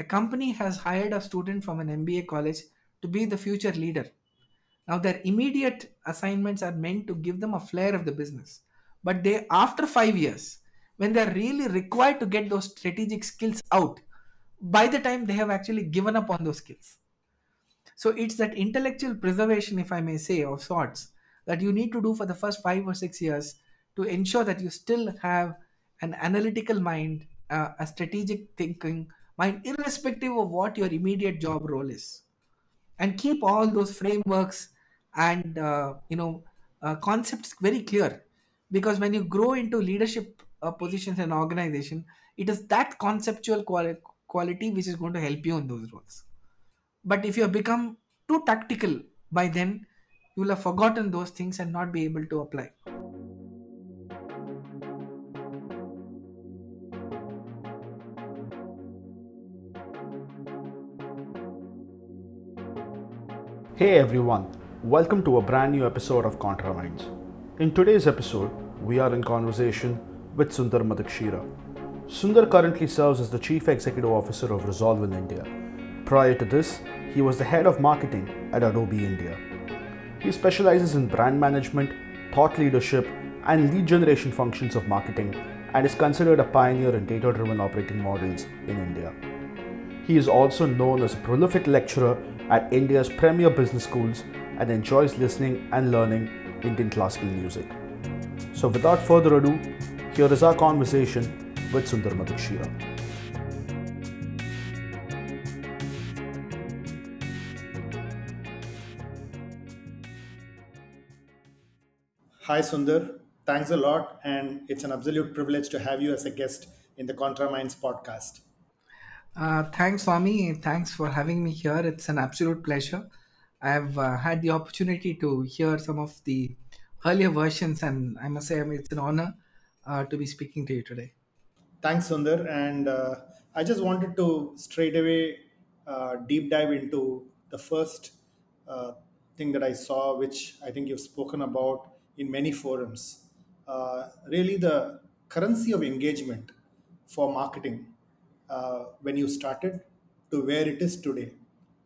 a company has hired a student from an MBA college to be the future leader. Now, their immediate assignments are meant to give them a flair of the business. But they, after five years, when they're really required to get those strategic skills out, by the time they have actually given up on those skills. So it's that intellectual preservation, if I may say, of sorts, that you need to do for the first five or six years to ensure that you still have an analytical mind, uh, a strategic thinking mind, irrespective of what your immediate job role is, and keep all those frameworks and uh, you know uh, concepts very clear. Because when you grow into leadership uh, positions in an organization, it is that conceptual quali- quality which is going to help you in those roles. But if you have become too tactical by then, you will have forgotten those things and not be able to apply. Hey everyone, welcome to a brand new episode of ContraMinds. In today's episode, we are in conversation with Sundar Madakshira. Sundar currently serves as the Chief Executive Officer of Resolve in India. Prior to this, he was the head of marketing at Adobe India. He specializes in brand management, thought leadership, and lead generation functions of marketing and is considered a pioneer in data driven operating models in India. He is also known as a prolific lecturer at India's premier business schools and enjoys listening and learning Indian classical music. So, without further ado, here is our conversation with Sundar Madakshira. Hi, Sundar. Thanks a lot. And it's an absolute privilege to have you as a guest in the Contra Minds podcast. Uh, thanks, Swami. Thanks for having me here. It's an absolute pleasure. I've uh, had the opportunity to hear some of the earlier versions, and I must say, it's an honor uh, to be speaking to you today. Thanks, Sundar. And uh, I just wanted to straight away uh, deep dive into the first thing that I saw, which I think you've spoken about in many forums. Really, the currency of engagement for marketing uh, when you started to where it is today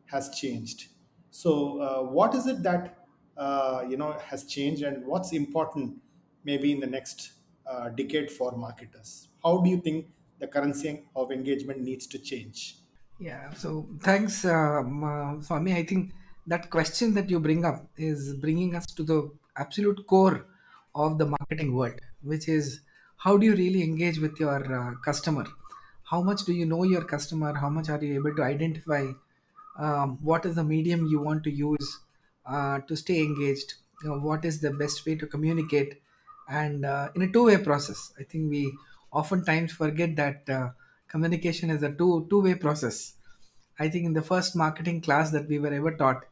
has changed. So, uh, what is it that uh, you know has changed, and what's important maybe in the next uh, decade for marketers? How do you think the currency of engagement needs to change? Yeah, so thanks, um, Swami. I think that question that you bring up is bringing us to the absolute core of the marketing world, which is how do you really engage with your uh, customer? How much do you know your customer? How much are you able to identify um, what is the medium you want to use uh, to stay engaged? You know, what is the best way to communicate? And uh, in a two-way process, I think we oftentimes forget that uh, communication is a two two-way process I think in the first marketing class that we were ever taught,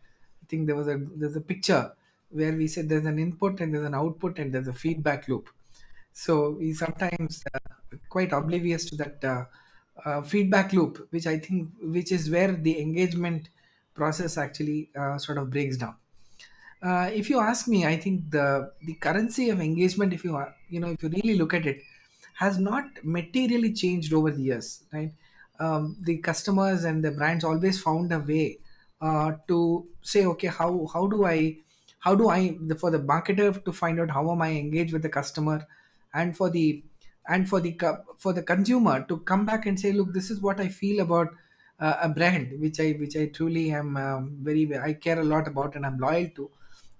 I think there was a there's a picture where we said there's an input and there's an output and there's a feedback loop. So we sometimes uh, quite oblivious to that uh, uh, feedback loop, which I think which is where the engagement process actually uh, sort of breaks down. Uh, if you ask me, I think the the currency of engagement, if you are, you know, if you really look at it, has not materially changed over the years, right? Um, the customers and the brands always found a way uh, to say, okay, how how do I, how do I, for the marketer to find out how am I engaged with the customer, and for the and for the for the consumer to come back and say, look, this is what I feel about uh, a brand which I which I truly am um, very I care a lot about and I'm loyal to.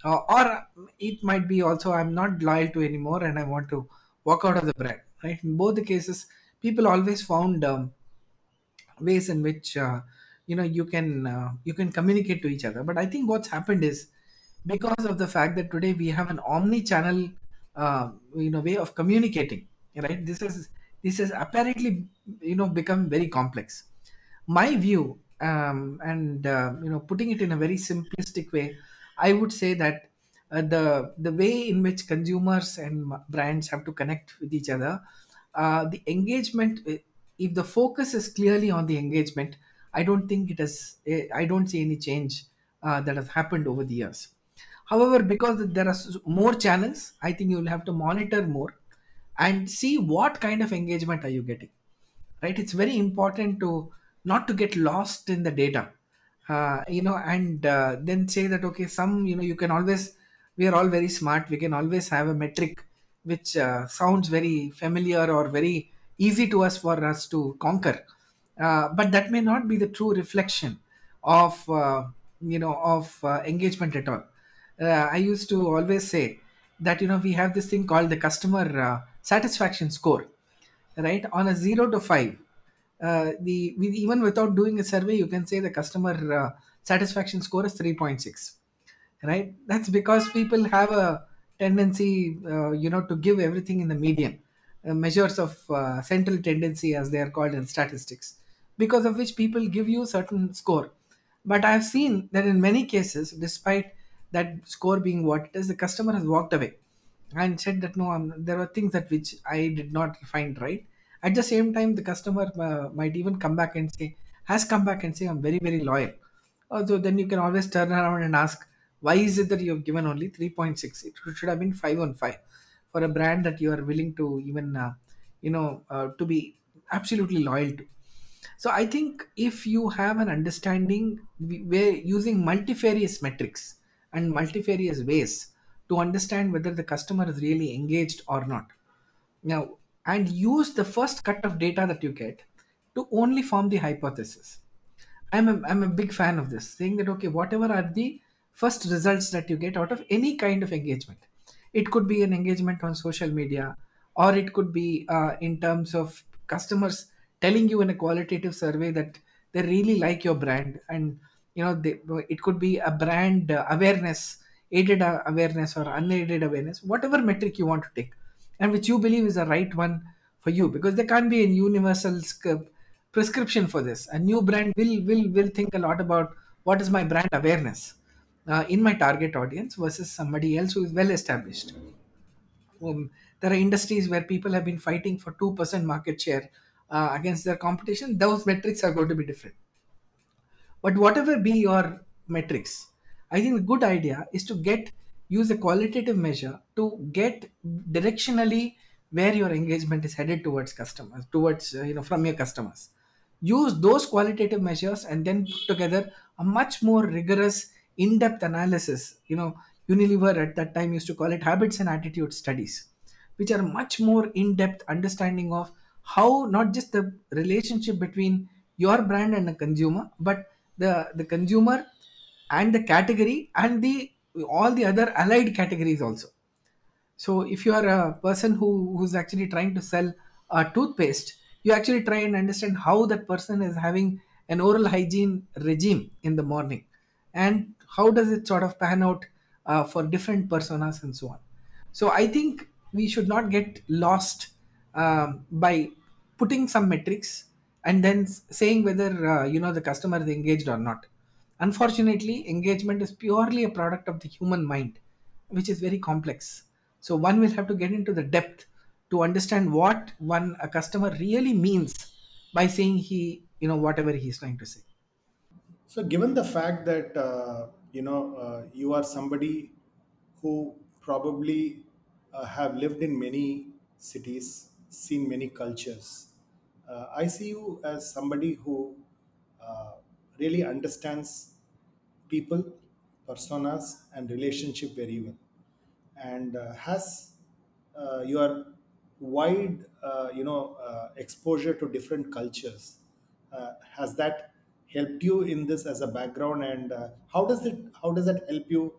Uh, or it might be also i'm not loyal to anymore and i want to walk out of the brand right? In both the cases people always found um, ways in which uh, you know you can uh, you can communicate to each other. But i think what's happened is because of the fact that today we have an omni-channel uh, you know way of communicating right? This is this has apparently you know become very complex. My view um, and uh, you know putting it in a very simplistic way i would say that uh, the the way in which consumers and brands have to connect with each other uh, the engagement uh, if the focus is clearly on the engagement i don't think it has eh, i don't see any change uh, that has happened over the years however because there are more channels i think you'll have to monitor more and see what kind of engagement are you getting right? It's very important to not to get lost in the data. Uh, you know and uh, then say that okay some you know you can always we are all very smart. We can always have a metric which uh, sounds very familiar or very easy to us for us to conquer. Uh, but that may not be the true reflection of uh, you know of uh, engagement at all uh, i used to always say that you know we have this thing called the customer uh, satisfaction score right? On a 0 to 5 uh, the with, even without doing a survey you can say the customer uh, satisfaction score is 3.6 right? That's because people have a tendency uh, you know to give everything in the median uh, measures of central tendency as they are called in statistics because of which people give you certain score. But i've seen that in many cases despite that score being what it is the customer has walked away and said that no I'm, there are things that which i did not find right. At the same time the customer uh, might even come back and say has come back and say i'm very very loyal. So then you can always turn around and ask why is it that you have given only 3.6 it should have been 5 on 5 for a brand that you are willing to even uh, you know uh, to be absolutely loyal to. So i think if you have an understanding where using multifarious metrics and multifarious ways to understand whether the customer is really engaged or not. Now and use the first cut of data that you get to only form the hypothesis. I'm a, I'm a big fan of this, saying that okay, whatever are the first results that you get out of any kind of engagement, it could be an engagement on social media, or it could be uh, in terms of customers telling you in a qualitative survey that they really like your brand, and you know they, it could be a brand uh, awareness, aided uh, awareness or unaided awareness, whatever metric you want to take, and which you believe is the right one for you, because there can't be a universal prescription for this. A new brand will will will think a lot about what is my brand awareness uh, in my target audience versus somebody else who is well established. Um, there are industries where people have been fighting for 2% market share uh, against their competition. Those metrics are going to be different but whatever be your metrics, I think the good idea is to get use a qualitative measure to get directionally where your engagement is headed towards customers, towards uh, you know from your customers. Use those qualitative measures and then put together a much more rigorous, in-depth analysis. You know, Unilever at that time used to call it habits and attitude studies which are much more in-depth understanding of how not just the relationship between your brand and the consumer but the the consumer and the category and the all the other allied categories also so if you are a person who who's actually trying to sell a toothpaste, you actually try and understand how that person is having an oral hygiene regime in the morning, and how does it sort of pan out uh, for different personas and so on. So I think we should not get lost um, by putting some metrics and then saying whether uh, you know the customer is engaged or not. Unfortunately, engagement is purely a product of the human mind which is very complex. So one will have to get into the depth to understand what one a customer really means by saying he, you know, whatever he's trying to say. So, given the fact that uh, you know uh, you are somebody who probably uh, have lived in many cities, seen many cultures, uh, I see you as somebody who uh, really understands people, personas, and relationship very well. And uh, has uh, your wide uh, you know uh, exposure to different cultures has that helped you in this as a background? And how does it how does that help you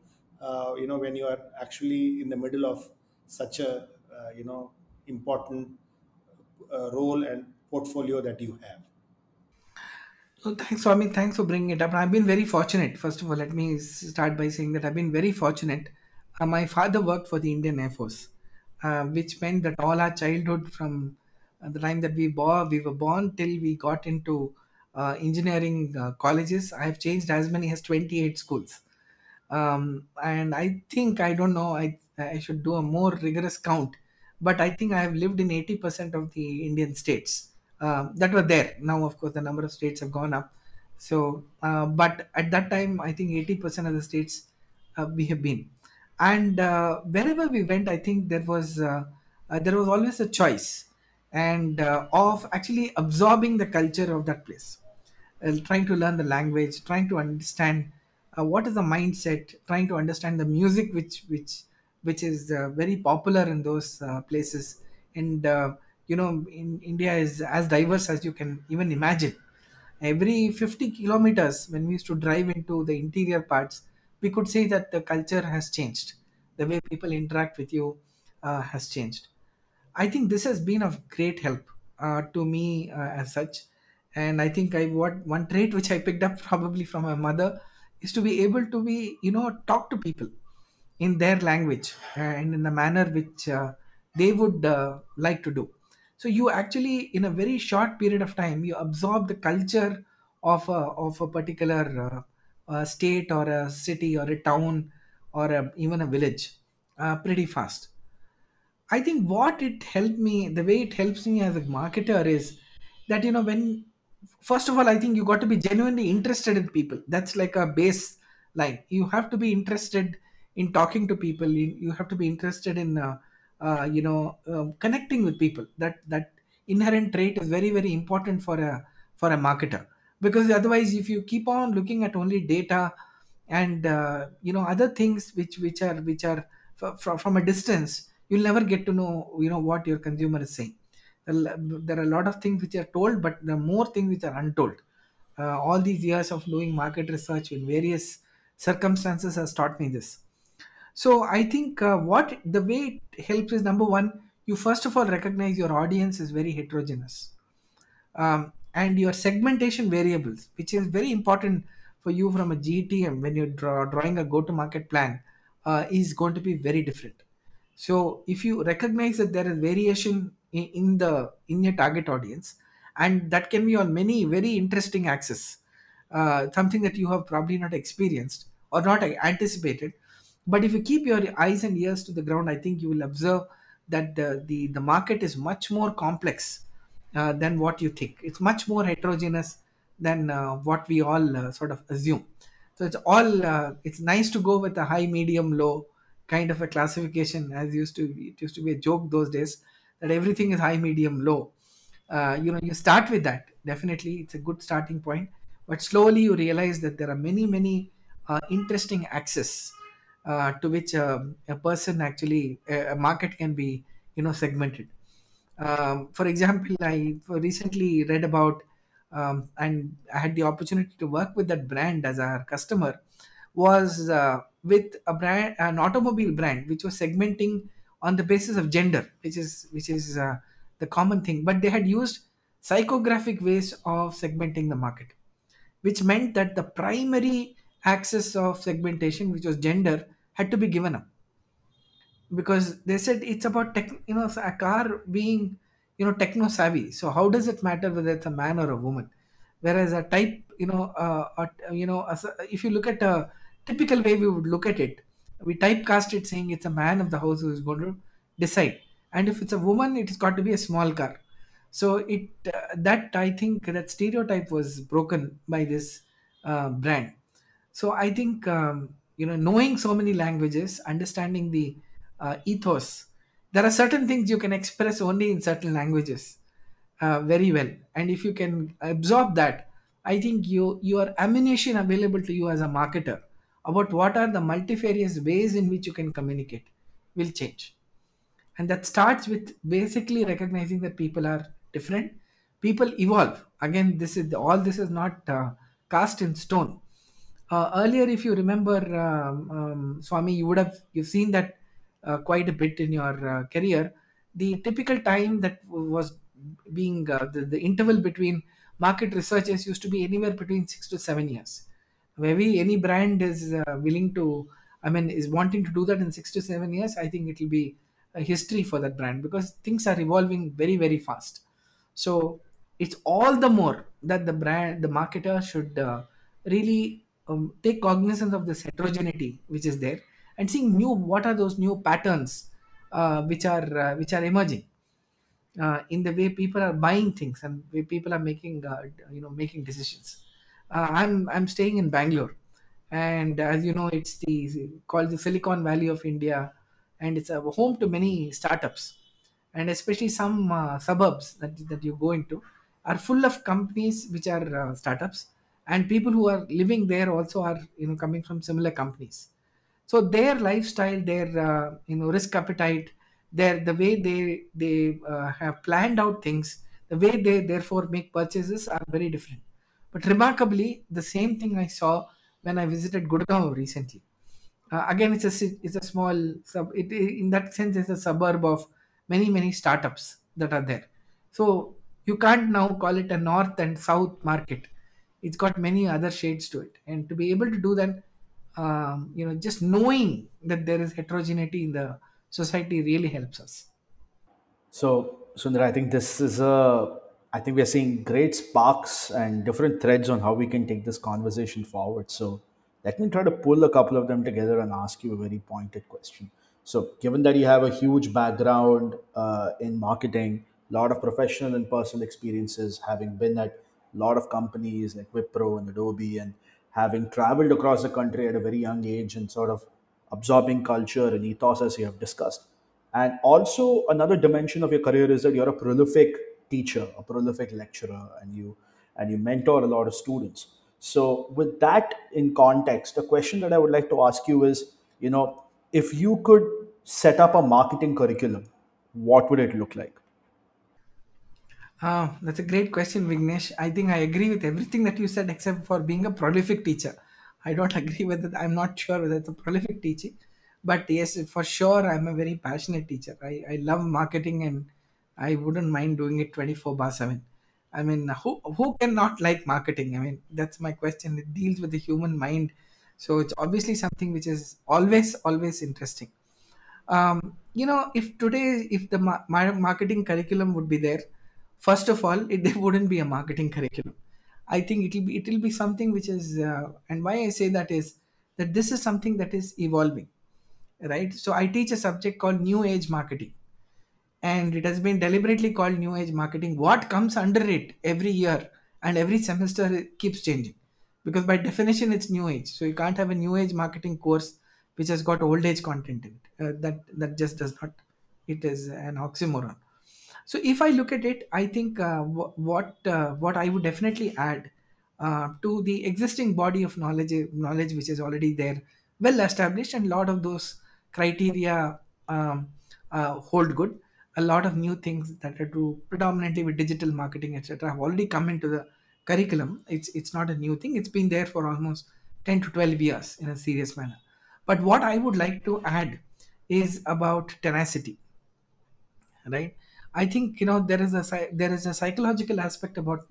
you know when you are actually in the middle of such a you know important uh, role and portfolio that you have So thanks, Swami. Thanks for bringing it up. I've been very fortunate. First of all, let me start by saying that I've been very fortunate. Uh, my father worked for the Indian Air Force, uh, which meant that all our childhood, from uh, the time that we bore, we were born till we got into uh, engineering uh, colleges, I have changed as many as 28 schools um, and I think I don't know. I I should do a more rigorous count, but I think I have lived in eighty percent of the Indian states um, that were there. Now, of course, the number of states have gone up. So, uh, but at that time, I think eighty percent of the states uh, we have been, and uh, wherever we went, I think there was uh, uh, there was always a choice, and uh, of actually absorbing the culture of that place uh, trying to learn the language, trying to understand uh, what is the mindset, trying to understand the music which which which is uh, very popular in those uh, places. And uh, you know, in India is as diverse as you can even imagine. Every 50 kilometers, when we used to drive into the interior parts, we could say that the culture has changed. The way people interact with you uh, has changed I think this has been of great help uh, to me uh, as such, and I think I what one trait which I picked up probably from my mother is to be able to be you know talk to people in their language and in the manner which uh, they would uh, like to do. So you actually in a very short period of time you absorb the culture of a, of a particular uh, uh, state or a city or a town or a, even a village uh, pretty fast I think what it helped me, the way it helps me as a marketer is that, you know, when, first of all, I think you got to be genuinely interested in people. That's like a base line. You have to be interested in talking to people. You, have to be interested in, uh, uh, you know, um, connecting with people. That, that inherent trait is very, very important for a, for a marketer. Because otherwise, if you keep on looking at only data and, uh, you know, other things which, which are, which are f- f- from a distance, you'll never get to know you know what your consumer is saying there are a lot of things which are told but are more things which are untold uh, all these years of doing market research in various circumstances has taught me this so i think uh, what the way it helps is number one you first of all recognize your audience is very heterogeneous. Um, and your segmentation variables which is very important for you from a gtm when you're draw, drawing a go to market plan uh, is going to be very different. So if you recognize that there is variation in, in the in your target audience and that can be on many very interesting axes uh, something that you have probably not experienced or not anticipated but if you keep your eyes and ears to the ground i think you will observe that the the, the market is much more complex uh, than what you think it's much more heterogeneous than uh, what we all uh, sort of assume so it's all uh, it's nice to go with a high medium low kind of a classification as used to. It used to be a joke those days that everything is high, medium, low. Uh, you know, you start with that. Definitely, it's a good starting point. But slowly you realize that there are many, many uh, interesting axes uh, to which um, a person actually, a, market can be, you know, segmented. Um, for example, I recently read about um, and I had the opportunity to work with that brand as our customer was uh, with a brand, an automobile brand, which was segmenting on the basis of gender, which is which is uh, the common thing. But they had used psychographic ways of segmenting the market, which meant that the primary axis of segmentation, which was gender, had to be given up because they said it's about tech, you know, a car being you know techno savvy. So how does it matter whether it's a man or a woman? Whereas a type, you know, uh, you know, a, if you look at a typical way we would look at it we typecast it saying it's a man of the house who is going to decide and if it's a woman it has got to be a small car so it uh, that i think that stereotype was broken by this uh, brand so i think um, you know knowing so many languages understanding the uh, ethos. There are certain things you can express only in certain languages uh, very well. And if you can absorb that i think you your ammunition available to you as a marketer about what are the multifarious ways in which you can communicate will change. And that starts with basically recognizing that people are different. People evolve. Again this is all this is not uh, cast in stone uh, earlier if you remember um, um, swami you would have you've seen that uh, quite a bit in your uh, career. The typical time that was being uh, the, the interval between market researchers used to be anywhere between 6 to 7 years. Maybe any brand is uh, willing to i mean is wanting to do that in 6 to 7 years i think it will be a history for that brand because things are evolving very very fast. So it's all the more that the brand the marketer should uh, really um, take cognizance of this heterogeneity which is there and seeing new what are those new patterns uh, which are uh, which are emerging uh, in the way people are buying things and way people are making uh, you know making decisions. Uh, I'm I'm staying in Bangalore, and as you know, it's the called the Silicon Valley of India, and it's a home to many startups, and especially some uh, suburbs that that you go into are full of companies which are startups, and people who are living there also are you know coming from similar companies. So their lifestyle their uh, you know risk appetite their the way they they uh, have planned out things the way they therefore make purchases are very different. But remarkably the same thing i saw when i visited gurgaon recently. Uh, again it's a it's a small sub it in that sense it's a suburb of many many startups that are there. So you can't now call it a north and south market it's got many other shades to it and to be able to do that um, you know just knowing that there is heterogeneity in the society really helps us So, Sundar, I think this is a, I think we are seeing great sparks and different threads on how we can take this conversation forward. So, let me try to pull a couple of them together and ask you a very pointed question. So, given that you have a huge background uh, in marketing, a lot of professional and personal experiences, having been at a lot of companies like Wipro and Adobe, and having traveled across the country at a very young age and sort of absorbing culture and ethos as you have discussed. And also another dimension of your career is that you're a prolific teacher, a prolific lecturer, and you and you mentor a lot of students. So with that in context, the question that I would like to ask you is, you know, if you could set up a marketing curriculum, what would it look like? Ah, that's a great question, Vignesh. I think I agree with everything that you said except for being a prolific teacher. I don't agree with it. I'm not sure whether it's a prolific teaching, but yes, for sure, I'm a very passionate teacher. I, I love marketing and I wouldn't mind doing it 24 bar 7. I mean, who, who can not like marketing? I mean, that's my question. It deals with the human mind. So it's obviously something which is always, always interesting um, you know if today if the ma- marketing curriculum would be there first of all it there wouldn't be a marketing curriculum. I think it'll be it'll be something which is uh, and why i say that is that this is something that is evolving right? So i teach a subject called new age marketing and it has been deliberately called new age marketing. What comes under it every year and every semester it keeps changing because by definition it's new age. So you can't have a new age marketing course which has got old age content in it. Uh, that that just does not it is an oxymoron so if i look at it i think uh, wh- what uh, what i would definitely add uh, to the existing body of knowledge knowledge which is already there well established and a lot of those criteria um, uh, hold good. A lot of new things that are predominantly with digital marketing etc have already come into the curriculum. It's it's not a new thing. It's been there for almost 10 to 12 years in a serious manner. But what i would like to add is about tenacity right i think you know there is a there is a psychological aspect about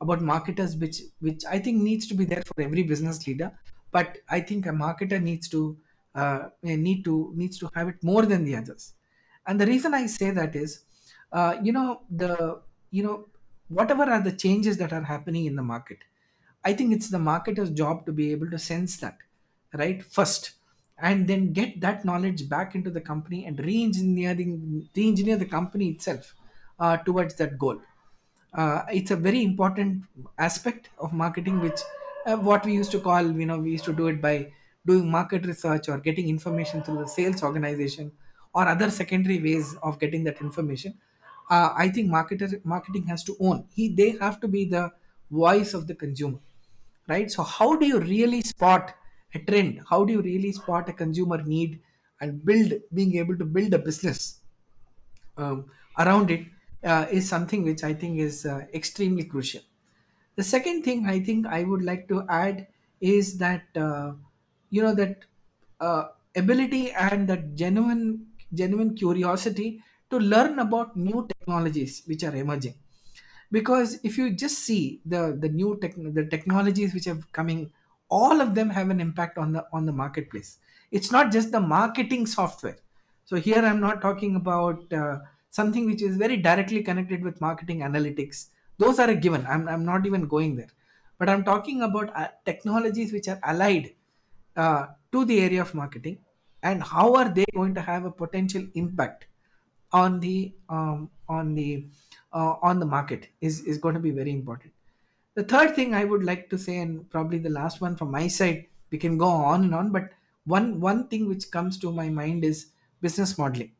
about marketers which which i think needs to be there for every business leader but i think a marketer needs to uh, need to needs to have it more than the others and the reason i say that is uh, you know the you know whatever are the changes that are happening in the market I think it's the marketer's job to be able to sense that, right? First, and then get that knowledge back into the company and re-engineering, re-engineer the company itself uh, towards that goal. Uh, it's a very important aspect of marketing, which uh, what we used to call, you know, we used to do it by doing market research or getting information through the sales organization or other secondary ways of getting that information. Uh, I think marketer marketing has to own. He they have to be the voice of the consumer right so how do you really spot a trend. How do you really spot a consumer need and build being able to build a business um, around it uh, is something which i think is uh, extremely crucial. The second thing i think i would like to add is that uh, you know that uh, ability and that genuine genuine curiosity to learn about new technologies which are emerging. Because if you just see the the new tech the technologies which are coming all of them have an impact on the on the marketplace. It's not just the marketing software. So here i'm not talking about uh, something which is very directly connected with marketing analytics. Those are a given. I'm, I'm not even going there. But i'm talking about uh, technologies which are allied uh, to the area of marketing. And how are they going to have a potential impact on the um, on the uh, on the market is is going to be very important the third thing i would like to say and probably the last one from my side we can go on and on but one one thing which comes to my mind is business modeling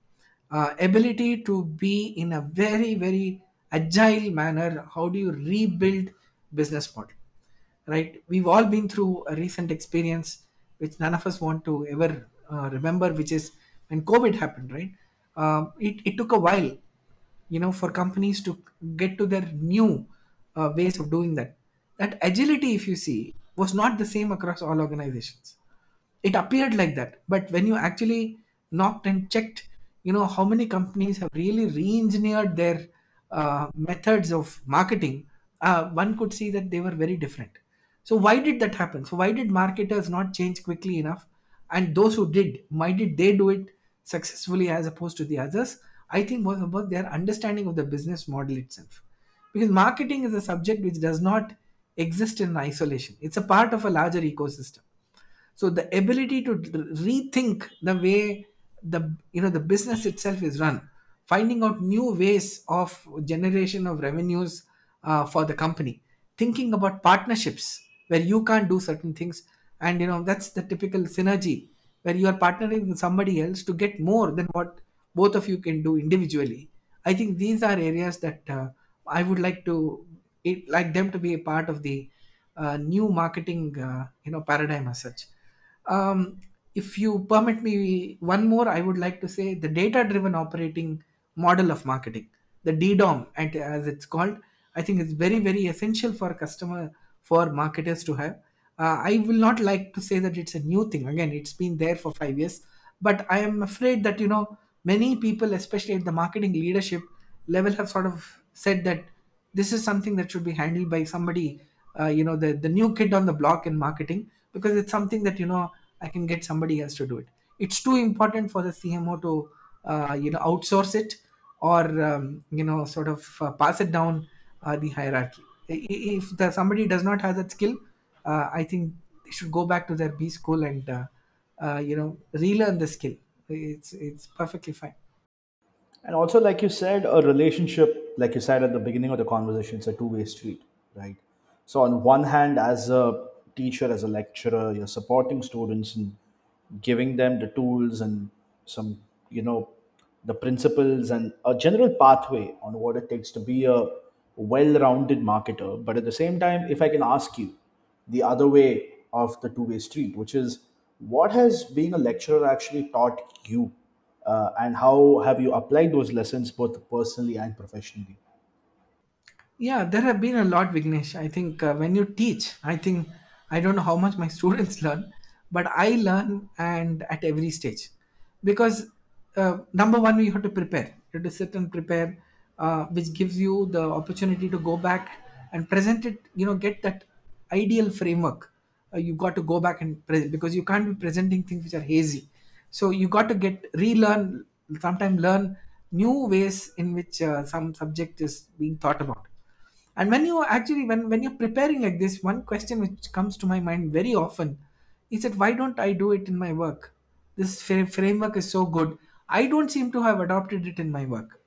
uh, ability to be in a very very agile manner how do you rebuild business model right? We've all been through a recent experience which none of us want to ever uh, remember, which is when COVID happened, right? Um, it, it took a while, you know, for companies to get to their new uh, ways of doing that. That agility, if you see, was not the same across all organizations. It appeared like that. But when you actually knocked and checked you know how many companies have really re-engineered their uh, methods of marketing uh, one could see that they were very different. So why did that happen? So why did marketers not change quickly enough? And those who did why did they do it successfully as opposed to the others? I think was about their understanding of the business model itself because marketing is a subject which does not exist in isolation. It's a part of a larger ecosystem. So the ability to rethink the way the you know the business itself is run finding out new ways of generation of revenues uh, for the company thinking about partnerships where you can't do certain things and you know that's the typical synergy where you are partnering with somebody else to get more than what both of you can do individually. I think these are areas that uh, i would like to it, like them to be a part of the uh, new marketing uh, you know paradigm as such um, if you permit me one more, I would like to say the data driven operating model of marketing, the DDOM, as it's called, I think it's very, very essential for customer, for marketers to have. Uh, I will not like to say that it's a new thing. Again, it's been there for five years, but I am afraid that, you know, many people, especially at the marketing leadership level, have sort of said that this is something that should be handled by somebody, uh, you know, the, the new kid on the block in marketing because it's something that you know I can get somebody else to do it. It's too important for the CMO to uh, you know outsource it or um, you know sort of uh, pass it down uh, the hierarchy. If the, somebody does not have that skill, uh, I think they should go back to their B school and uh, you know relearn the skill. It's it's perfectly fine. And also, like you said, a relationship, like you said at the beginning of the conversation, it's a two way street, right? So, on one hand, as a teacher, as a lecturer, you're supporting students and giving them the tools and some, you know, the principles and a general pathway on what it takes to be a well rounded marketer. But at the same time, if I can ask you the other way of the two way street, which is what has being a lecturer actually taught you uh, and how have you applied those lessons both personally and professionally? Yeah, there have been a lot, Vignesh. I think uh, when you teach, I think I don't know how much my students learn, but I learn and at every stage because uh, number one, you have to prepare. You have to sit and prepare, uh, which gives you the opportunity to go back and present it. You know, get that ideal framework. Uh, you got to go back and present because you can't be presenting things which are hazy. So you got to get relearn, sometimes learn new ways in which uh, some subject is being thought about. And when you actually when when you're preparing like this one question which comes to my mind very often is that why don't i do it in my work? This fra- framework is so good. I don't seem to have adopted it in my work.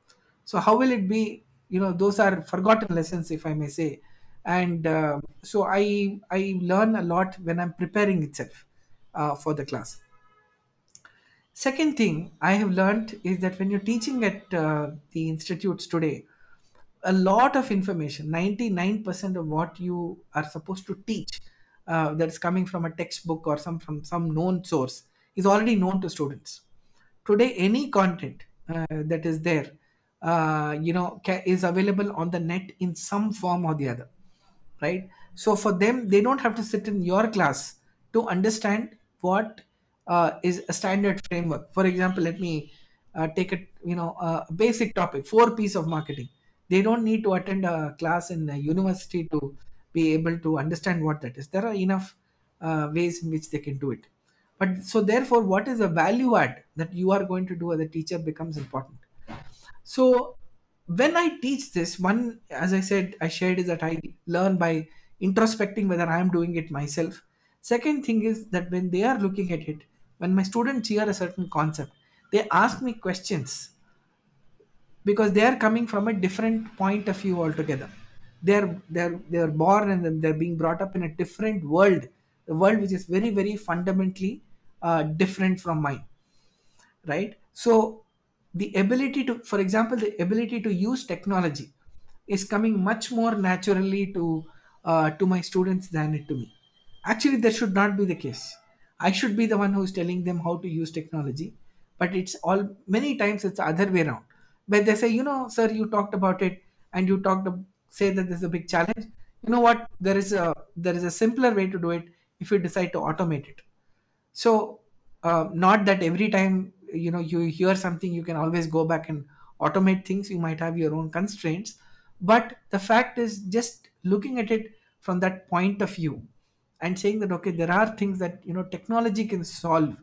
So how will it be? You know those are forgotten lessons if i may say. And uh, so i i learn a lot when i'm preparing itself uh, for the class second thing i have learned is that when you're teaching at uh, the institutes today a lot of information 99% of what you are supposed to teach uh, that's coming from a textbook or some from some known source is already known to students. Today any content uh, that is there uh, you know ca- is available on the net in some form or the other right? So for them they don't have to sit in your class to understand what uh, is a standard framework. For example let me uh, take a you know a basic topic four Ps of marketing. They don't need to attend a class in a university to be able to understand what that is. There are enough uh, ways in which they can do it. But so therefore what is the value add that you are going to do as a teacher becomes important. So when I teach this, one, as I said, I shared is that I learn by introspecting whether I am doing it myself. Second thing is that when they are looking at it, when my students hear a certain concept, they ask me questions because they are coming from a different point of view altogether. They're they're they're born and they're being brought up in a different world, the world which is very very fundamentally uh, different from mine right? So the ability to for example the ability to use technology is coming much more naturally to uh, to my students than it to me. Actually that should not be the case i should be the one who's telling them how to use technology but it's all many times it's the other way around. Where they say you know sir you talked about it and you talked say that there's a big challenge. You know what? There is a there is a simpler way to do it if you decide to automate it. So uh, not that every time you know you hear something you can always go back and automate things. You might have your own constraints. But the fact is just looking at it from that point of view and saying that okay there are things that you know technology can solve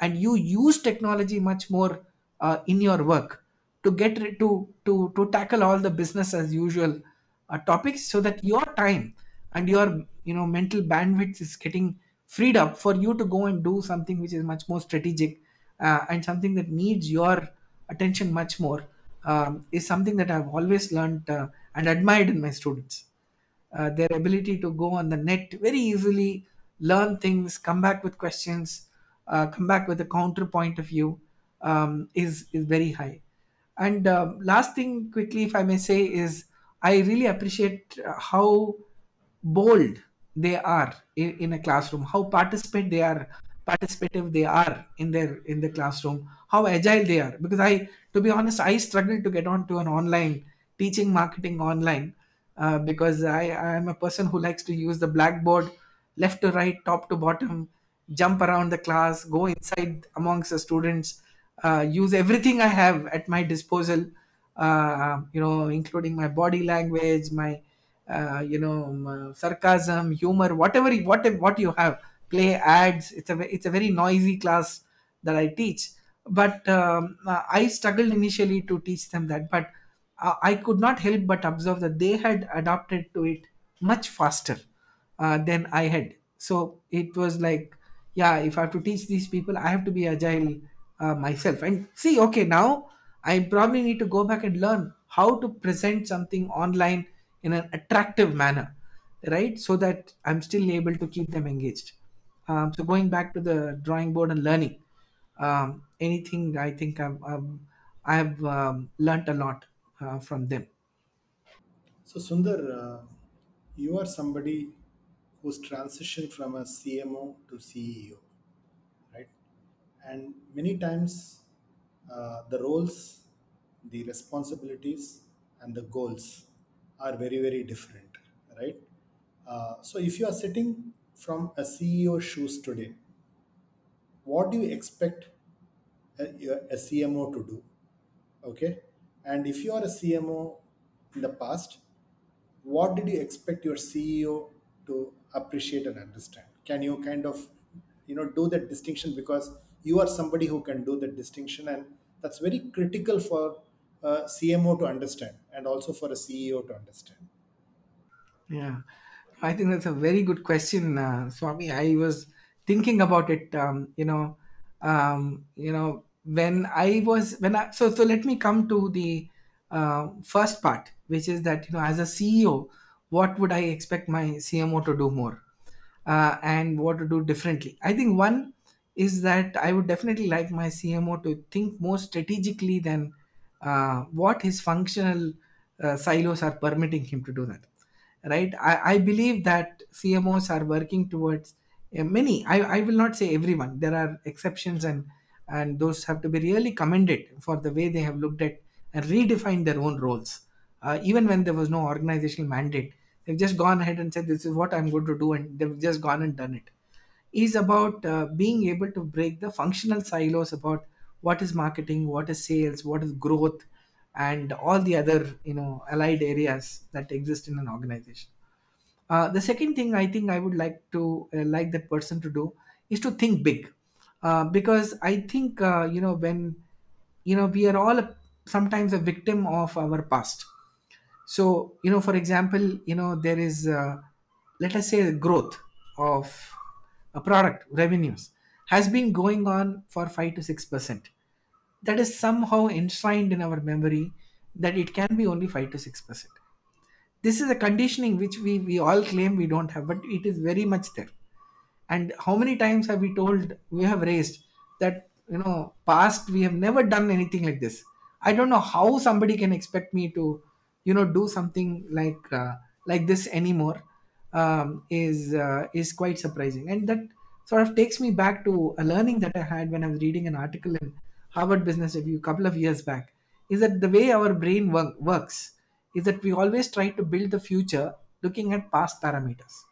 and you use technology much more uh, in your work to get to to to tackle all the business as usual uh, topics so that your time and your you know mental bandwidth is getting freed up for you to go and do something which is much more strategic uh, and something that needs your attention much more um, is something that i've always learned uh, and admired in my students uh, their ability to go on the net very easily, learn things, come back with questions, uh, come back with a counterpoint of view um, is is very high. And uh, last thing, quickly, if I may say, is I really appreciate how bold they are in, in a classroom, how participate they are, participative they are in their in the classroom, how agile they are. Because I, to be honest, I struggled to get onto an online teaching marketing online uh, because I I am a person who likes to use the blackboard left to right, top to bottom, jump around the class, go inside amongst the students, uh, use everything I have at my disposal, uh, you know, including my body language, my uh, you know sarcasm, humor, whatever what what you have, play ads. It's a it's a very noisy class that I teach, but um, uh, I struggled initially to teach them that, but I could not help but observe that they had adapted to it much faster uh, than I had. So it was like, yeah, if I have to teach these people, I have to be agile uh, myself. And see, okay, now I probably need to go back and learn how to present something online in an attractive manner, right? So that I'm still able to keep them engaged. Um, so going back to the drawing board and learning, um, anything I think I've, um, I've um, learned a lot uh, from them. So, Sundar, uh, you are somebody who's transitioned from a CMO to CEO, right? And many times uh, the roles, the responsibilities, and the goals are very, very different, right? Uh, so, if you are sitting from a CEO shoes today, what do you expect a, a CMO to do? Okay. And if you are a CMO in the past, what did you expect your CEO to appreciate and understand? Can you kind of, you know, do that distinction because you are somebody who can do that distinction, and that's very critical for a CMO to understand and also for a CEO to understand. Yeah, I think that's a very good question, uh, Swami. I was thinking about it. Um, you know, um, you know, when I was when I so so let me come to the uh, first part, which is that you know, as a CEO, what would I expect my CMO to do more? uh, and what to do differently. I think one is that I would definitely like my CMO to think more strategically than uh, what his functional uh, silos are permitting him to do that. Right? I, I believe that CMOs are working towards uh, many. I, I will not say everyone. There are exceptions and and those have to be really commended for the way they have looked at and redefined their own roles. Uh, even when there was no organizational mandate, they've just gone ahead and said, This is what I'm going to do, and they've just gone and done it. Is about uh, being able to break the functional silos about what is marketing, what is sales, what is growth, and all the other you know allied areas that exist in an organization. Uh, the second thing I think I would like to uh, like that person to do is to think big, uh, because I think uh, you know when you know we are all a, sometimes a victim of our past. So you know, for example, you know there is uh, let us say the growth of a product revenues has been going on for five to six percent. That is somehow enshrined in our memory that it can be only five to six percent this is a conditioning which we we all claim we don't have but it is very much there and how many times have we told we have raised that you know past we have never done anything like this i don't know how somebody can expect me to you know do something like uh, like this anymore um, is uh, is quite surprising, and that sort of takes me back to a learning that I had when I was reading an article in Harvard Business Review a couple of years back. Is that the way our brain work, works? Is that we always try to build the future looking at past parameters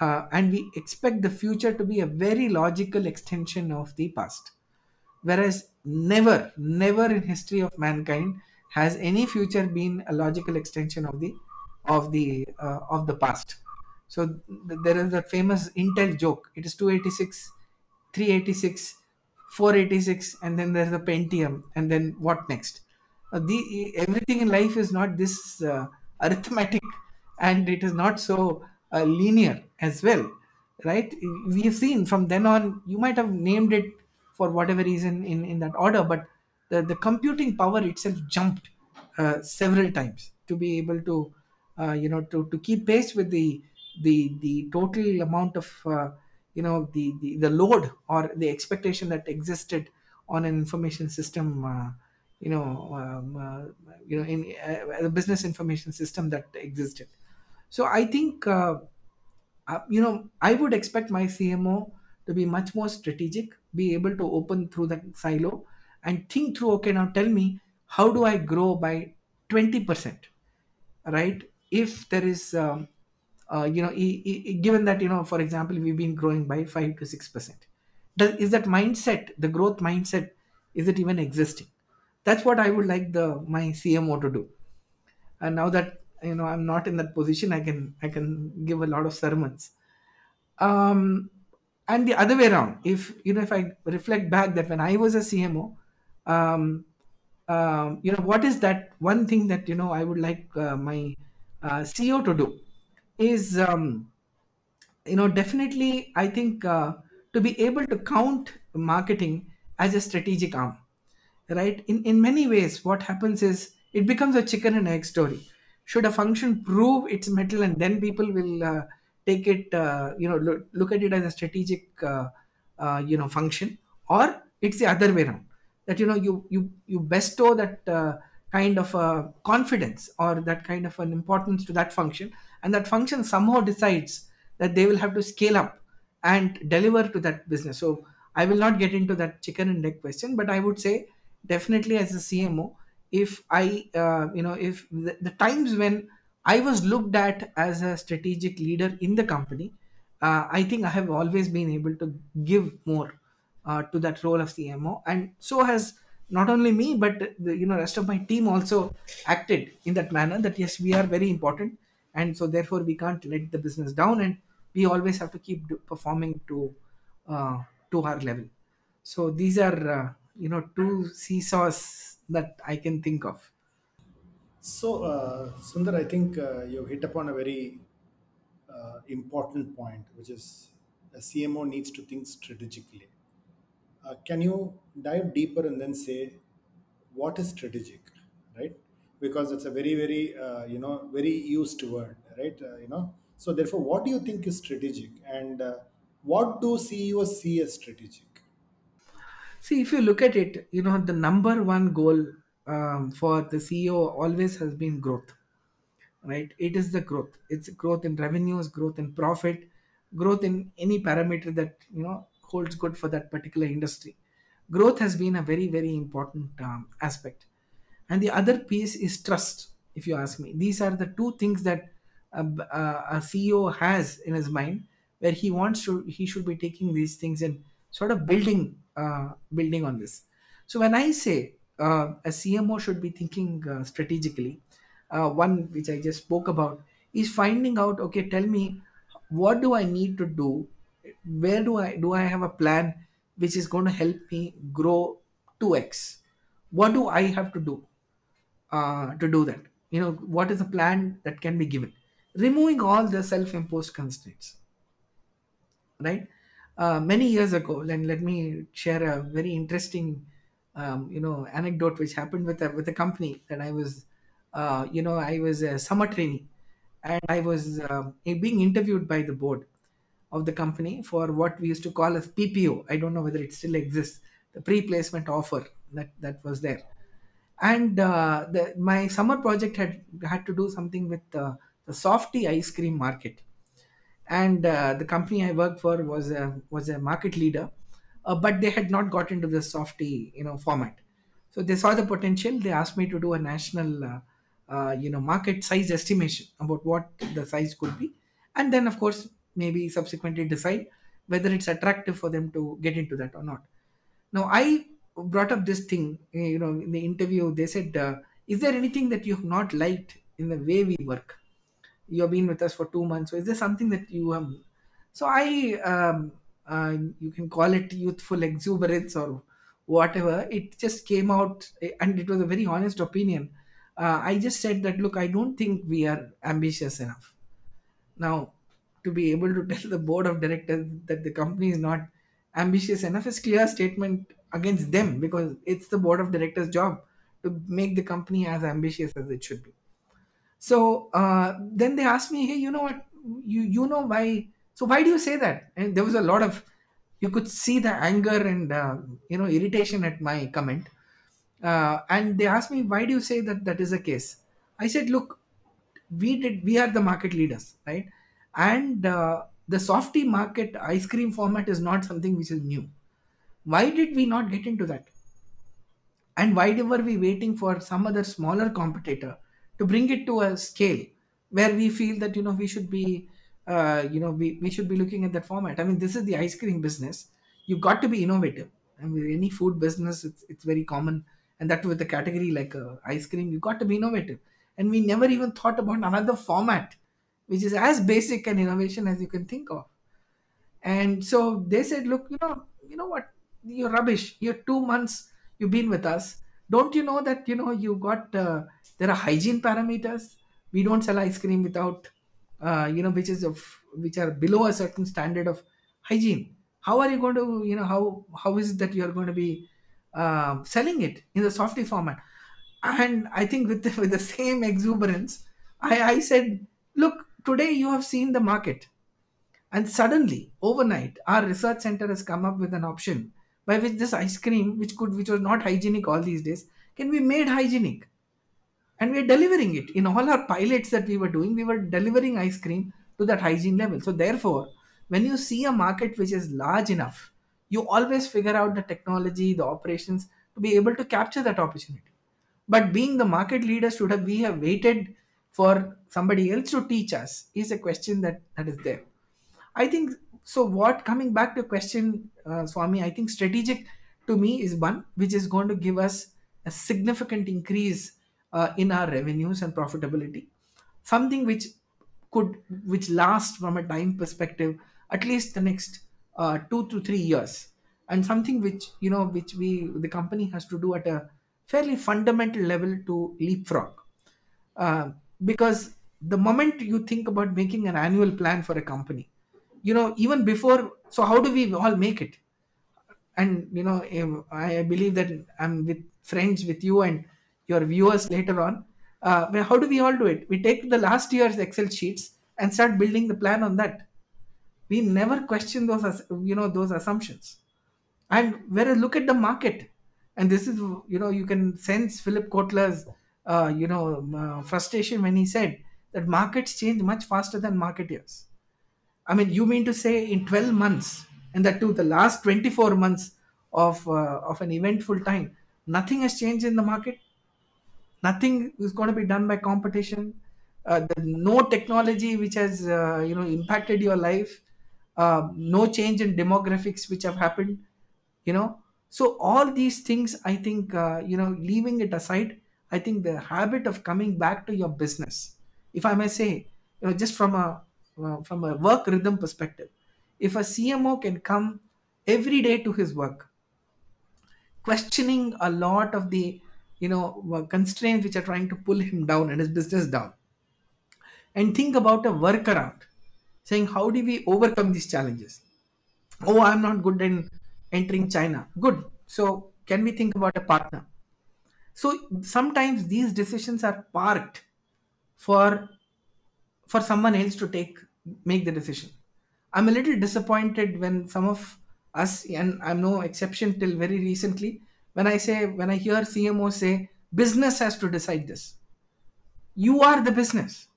uh, and we expect the future to be a very logical extension of the past. Whereas never never in history of mankind has any future been a logical extension of the of the uh, of the past. So th- there is that famous intel joke. It is 286 386 486 and then there's the pentium and then what next? Uh, the everything in life is not this uh, arithmetic and it is not so uh, linear as well right? We have seen from then on you might have named it for whatever reason in in that order but the, the computing power itself jumped uh, several times to be able to uh, you know to, to keep pace with the the the total amount of uh, you know the, the the load or the expectation that existed on an information system uh, you know um, uh, you know in uh, a business information system that existed so i think uh, uh, you know i would expect my cmo to be much more strategic be able to open through that silo and think through okay now tell me how do i grow by 20% right? If there is um, uh, you know i- i- given that you know for example we've been growing by 5 to 6% does, is that mindset the growth mindset is it even existing? That's what i would like the my cmo to do. And now that you know i'm not in that position i can i can give a lot of sermons. Um and the other way around if you know if i reflect back that when i was a cmo um, um you know what is that one thing that you know i would like uh, my uh, ceo to do is um you know definitely i think uh, to be able to count marketing as a strategic arm right? In in many ways what happens is it becomes a chicken and egg story should a function prove its mettle and then people will uh, take it uh, you know look, look at it as a strategic uh, uh, you know function or it's the other way around. That you know you you you bestow that uh, kind of a confidence or that kind of an importance to that function and that function somehow decides that they will have to scale up and deliver to that business. So i will not get into that chicken and egg question but i would say definitely as a cmo if i uh, you know if the, the times when i was looked at as a strategic leader in the company uh, i think i have always been able to give more uh, to that role of cmo and so has not only me but the you know rest of my team also acted in that manner that yes we are very important. And so therefore we can't let the business down. And we always have to keep performing to uh, to our level. So these are uh, you know two seesaws that i can think of So, uh, Sundar, I think uh, you hit upon a very uh, important point, which is a CMO needs to think strategically. Uh, can you dive deeper and then say what is strategic, right? Because it's a very, very, uh, you know, very used word, right? Uh, you know, so therefore, what do you think is strategic, and uh, what do CEOs see as strategic? See if you look at it you know the number one goal um, for the ceo always has been growth right? It is the growth. It's growth in revenues growth in profit growth in any parameter that you know holds good for that particular industry. Growth has been a very very important um, aspect. And the other piece is trust if you ask me. These are the two things that a, a, a ceo has in his mind where he wants to he should be taking these things and sort of building uh, building on this. So when i say uh, a cmo should be thinking uh, strategically uh, one which i just spoke about is finding out okay tell me what do i need to do? Where do i do i have a plan which is going to help me grow 2x what do i have to do uh, to do that? You know what is a plan that can be given? Removing all the self-imposed constraints right uh, many years ago and let me share a very interesting um, you know anecdote which happened with a with a company that i was uh, you know i was a summer trainee and i was um, being interviewed by the board of the company for what we used to call as ppo i don't know whether it still exists the pre-placement offer that that was there. And uh, the, my summer project had had to do something with uh, the softy ice cream market and uh, the company I worked for was a was a market leader, uh, but they had not got into the softy you know format. So they saw the potential. They asked me to do a national uh, uh, you know market size estimation about what the size could be, and then of course maybe subsequently decide whether it's attractive for them to get into that or not. Now I brought up this thing you know in the interview. They said, uh, "Is there anything that you have not liked in the way we work?" You've been with us for two months so is there something that you have so i um, uh, you can call it youthful exuberance or whatever. It just came out and it was a very honest opinion. Uh, i just said that look i don't think we are ambitious enough. Now to be able to tell the board of directors that the company is not ambitious enough is clear statement against them because it's the board of directors job to make the company as ambitious as it should be so uh, then they asked me, hey, you know what? You you know why? So why do you say that? And there was a lot of you could see the anger and uh, you know irritation at my comment. Uh, and they asked me, why do you say that that is the case? I said, look, we did we are the market leaders, right? And uh, the softy market ice cream format is not something which is new. Why did we not get into that? and why were we waiting for some other smaller competitor to bring it to a scale where we feel that you know we should be uh, you know we, we should be looking at that format i mean this is the ice cream business you got to be innovative I mean, any food business it's, it's very common and that with a category like uh, ice cream you got to be innovative and we never even thought about another format which is as basic an innovation as you can think of and so they said, look, you know, you know what? You're rubbish. You're two months. You've been with us. Don't you know that you know you got uh, there are hygiene parameters. We don't sell ice cream without uh, you know which is of which are below a certain standard of hygiene. How are you going to you know how how is it that you are going to be uh, selling it in the softy format? And I think with the, with the same exuberance, I, I said, look, today you have seen the market and suddenly, overnight, our research center has come up with an option by which this ice cream, which could which was not hygienic all these days, can be made hygienic. And we're delivering it. In all our pilots that we were doing, we were delivering ice cream to that hygiene level. So therefore, when you see a market which is large enough, you always figure out the technology, the operations to be able to capture that opportunity. But being the market leader, should have we have waited for somebody else to teach us is a question that, that is there. I think so. What coming back to question, uh, Swami, I think strategic to me is one which is going to give us a significant increase uh, in our revenues and profitability. Something which could which last from a time perspective at least the next uh, two to three years, and something which you know which we the company has to do at a fairly fundamental level to leapfrog. Uh, because the moment you think about making an annual plan for a company you know even before so how do we all make it? And you know i believe that i'm with friends with you and your viewers later on. Uh, how do we all do it? We take the last year's excel sheets and start building the plan on that. We never question those you know those assumptions. And whereas look at the market and this is you know you can sense philip kotler's uh, you know um, uh, frustration when he said that markets change much faster than marketeers I mean, you mean to say in 12 months, and that too the last 24 months of uh, of an eventful time, nothing has changed in the market. Nothing is going to be done by competition. Uh, the, no technology which has uh, you know impacted your life. Uh, no change in demographics which have happened. You know, so all these things, I think uh, you know, leaving it aside, I think the habit of coming back to your business, if I may say, you know, just from a from a work rhythm perspective. If a cmo can come every day to his work questioning a lot of the you know constraints which are trying to pull him down and his business down and think about a workaround saying how do we overcome these challenges? Oh i'm not good in entering china. Good. So can we think about a partner? So sometimes these decisions are parked for for someone else to take make the decision. I'm a little disappointed when some of us and i'm no exception till very recently when i say when i hear cmo say business has to decide this. You are the business.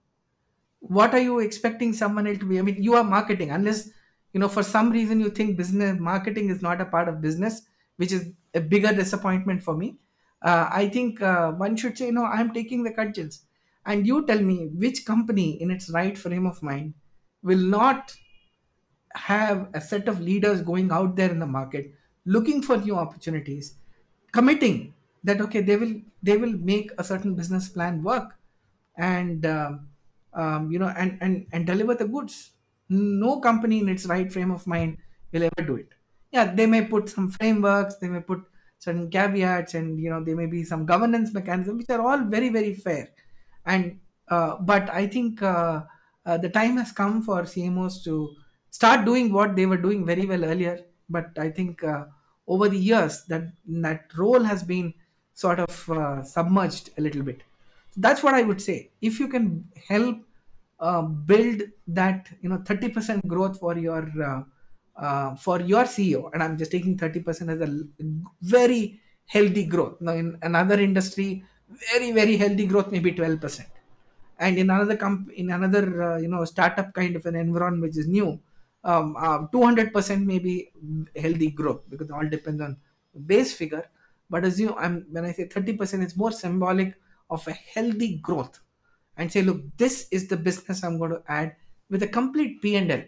What are you expecting someone else to be? I mean you are marketing. Unless you know for some reason you think business marketing is not a part of business which is a bigger disappointment for me. Uh, i think uh, one should say no i'm taking the cudgels and you tell me which company in its right frame of mind will not have a set of leaders going out there in the market looking for new opportunities committing that okay they will they will make a certain business plan work and um, um, you know and, and and deliver the goods. No company in its right frame of mind will ever do it. Yeah they may put some frameworks they may put certain caveats and you know there may be some governance mechanism which are all very very fair and uh, but i think uh, uh, the time has come for cmos to start doing what they were doing very well earlier. But i think over the years that that role has been sort of uh, submerged a little bit. That's what i would say. If you can help uh, build that you know 30% growth for your uh, for your ceo and i'm just taking 30% as a very healthy growth. Now in another industry very very healthy growth maybe 12% and in another comp in another uh, you know startup kind of an environment which is new um, um, 200% maybe healthy growth because all depends on base figure. But as you i'm when i say 30% it's more symbolic of a healthy growth. And say look this is the business i'm going to add with a complete p&l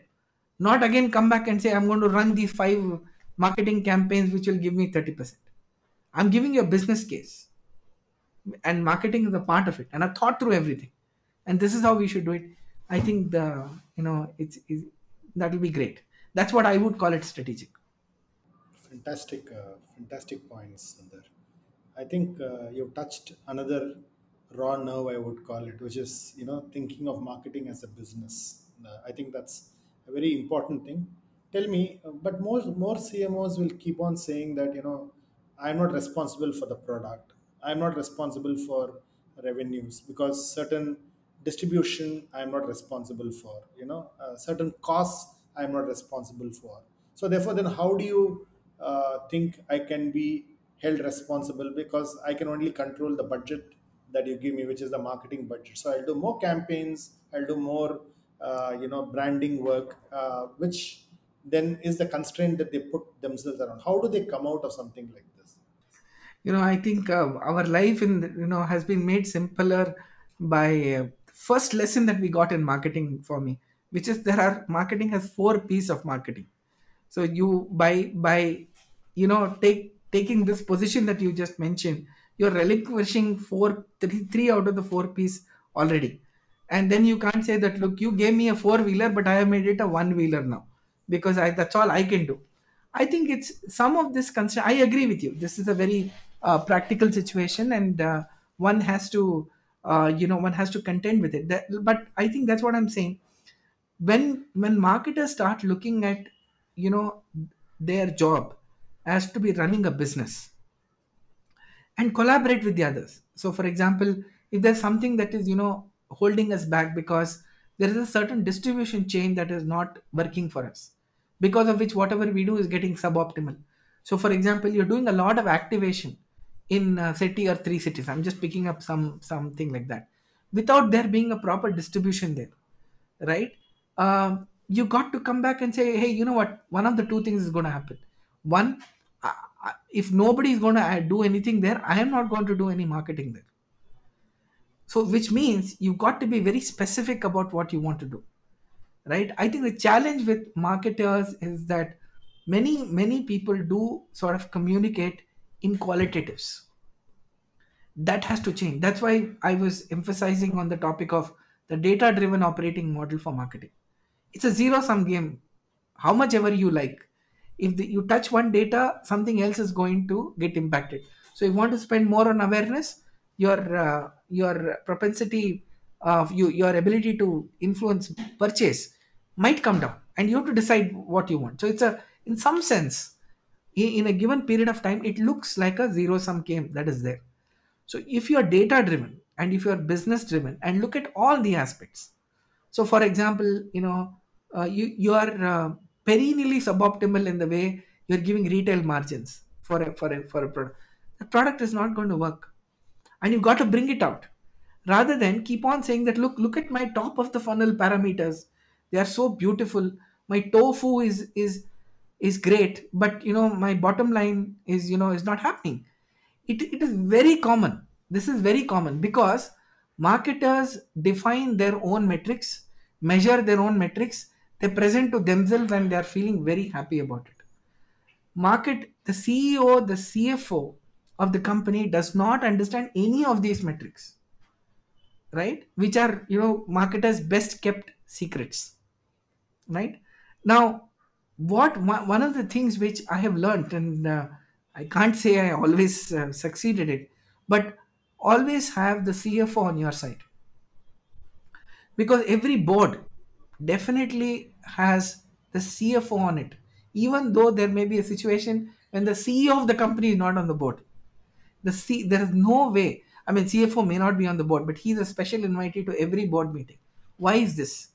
not again come back and say i'm going to run these five marketing campaigns which will give me 30% i'm giving you a business case and marketing is a part of it and i thought through everything and this is how we should do it i think the you know it's, it's that will be great that's what i would call it strategic Fantastic, uh, fantastic points, Sundar. I think uh, you've touched another raw nerve, I would call it, which is you know thinking of marketing as a business. Uh, I think that's a very important thing. Tell me, uh, but more more CMOs will keep on saying that you know I'm not responsible for the product. I'm not responsible for revenues because certain distribution I'm not responsible for. You know, uh, certain costs I'm not responsible for. So therefore, then how do you uh, think I can be held responsible because I can only control the budget that you give me, which is the marketing budget. So I'll do more campaigns, I'll do more, uh, you know, branding work, uh, which then is the constraint that they put themselves around. How do they come out of something like? You know i think uh, our life in you know has been made simpler by uh, first lesson that we got in marketing for me which is there are marketing has four p's of marketing so you by by you know take taking this position that you just mentioned you're relinquishing four three, three out of the four p's already and then you can't say that look you gave me a four wheeler but i have made it a one wheeler now because I, that's all i can do I think it's some of this concern. I agree with you. This is a very uh, practical situation, and uh, one has to, uh, you know, one has to contend with it. That, but I think that's what I'm saying. When when marketers start looking at, you know, their job as to be running a business, and collaborate with the others. So, for example, if there's something that is, you know, holding us back because there is a certain distribution chain that is not working for us, because of which whatever we do is getting suboptimal. So, for example, you're doing a lot of activation in uh, say tier three cities. I'm just picking up some something like that, without there being a proper distribution there right? Um, you got to come back and say hey you know what? One of the two things is going to happen. One uh, uh, if nobody is going to do anything there i am not going to do any marketing there. So which means you got to be very specific about what you want to do right? I think the challenge with marketers is that many many people do sort of communicate in qualitatives. That has to change. That's why i was emphasizing on the topic of the data driven operating model for marketing. It's a zero sum game. How much ever you like. If the, you touch one data something else is going to get impacted. So if you want to spend more on awareness your uh, your propensity of you your ability to influence purchase might come down and you have to decide what you want. So it's a in some sense in a given period of time it looks like a zero sum game that is there. So if you are data driven and if you are business driven and look at all the aspects. So, for example, you know, uh, you you are uh, perennially suboptimal in the way you're giving retail margins for a for a for a product. The product is not going to work, and you've got to bring it out, rather than keep on saying that look look at my top of the funnel parameters. They are so beautiful. My tofu is is is great but you know my bottom line is you know is not happening. It, it is very common. This is very common because marketers define their own metrics measure their own metrics. They present to themselves and they are feeling very happy about it. Market the ceo the cfo of the company does not understand any of these metrics right? Which are you know marketers best kept secrets right? Now what one of the things which i have learned and uh, i can't say i always uh, succeeded it but always have the cfo on your side because every board definitely has the cfo on it even though there may be a situation when the ceo of the company is not on the board the C, there is no way. I mean, CFO may not be on the board, but he's a special invitee to every board meeting. Why is this?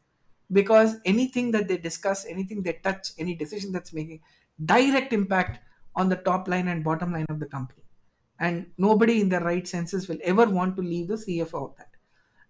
Because anything that they discuss, anything they touch, any decision that's making direct impact on the top line and bottom line of the company. And nobody in their right senses will ever want to leave the CFO of that.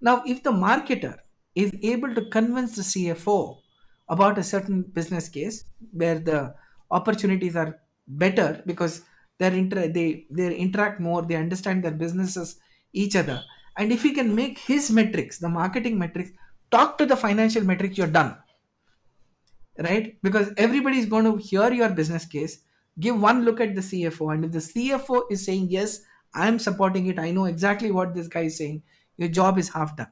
Now, if the marketer is able to convince the CFO about a certain business case where the opportunities are better because they're inter- they they interact more they understand their businesses each other and if he can make his metrics the marketing metrics talk to the financial metrics you're done. Right? Because everybody is going to hear your business case give one look at the cfo and if the cfo is saying yes i'm supporting it i know exactly what this guy is saying your job is half done.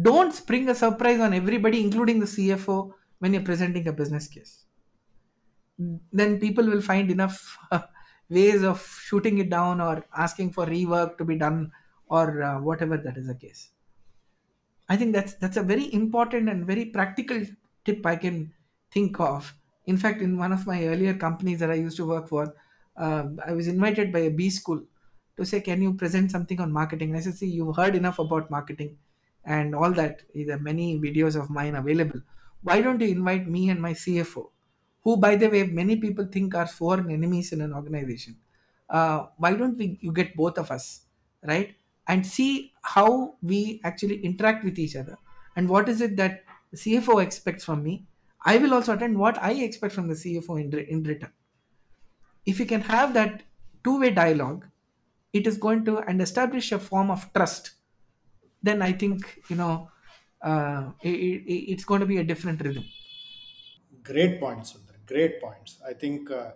Don't spring a surprise on everybody including the cfo when you're presenting a business case. Then people will find enough ways of shooting it down or asking for rework to be done or uh, whatever that is the case i think that's that's a very important and very practical tip i can think of. In fact in one of my earlier companies that i used to work for uh, i was invited by a b school to say can you present something on marketing? And i said see you've heard enough about marketing and all that. There are many videos of mine available. Why don't you invite me and my cfo who by the way many people think are foreign enemies in an organization? Uh, why don't we you get both of us right and see how we actually interact with each other and what is it that cfo expects from me i will also attend what i expect from the cfo in, in return if you can have that two-way dialogue it is going to and establish a form of trust then i think you know uh, it, it, it's going to be a different rhythm Great points, Sundar. Great points. I think uh,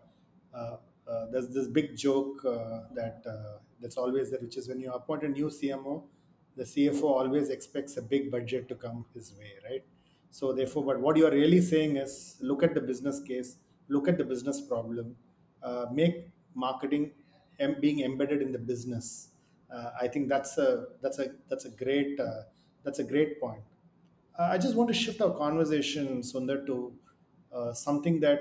uh, uh, there's this big joke uh, that uh, that's always there, which is when you appoint a new CMO, the CFO always expects a big budget to come his way, right? So therefore, but what you are really saying is look at the business case, look at the business problem, uh, make marketing em- being embedded in the business. Uh, I think that's a that's a that's a great uh, that's a great point. Uh, I just want to shift our conversation, Sundar, to uh, something that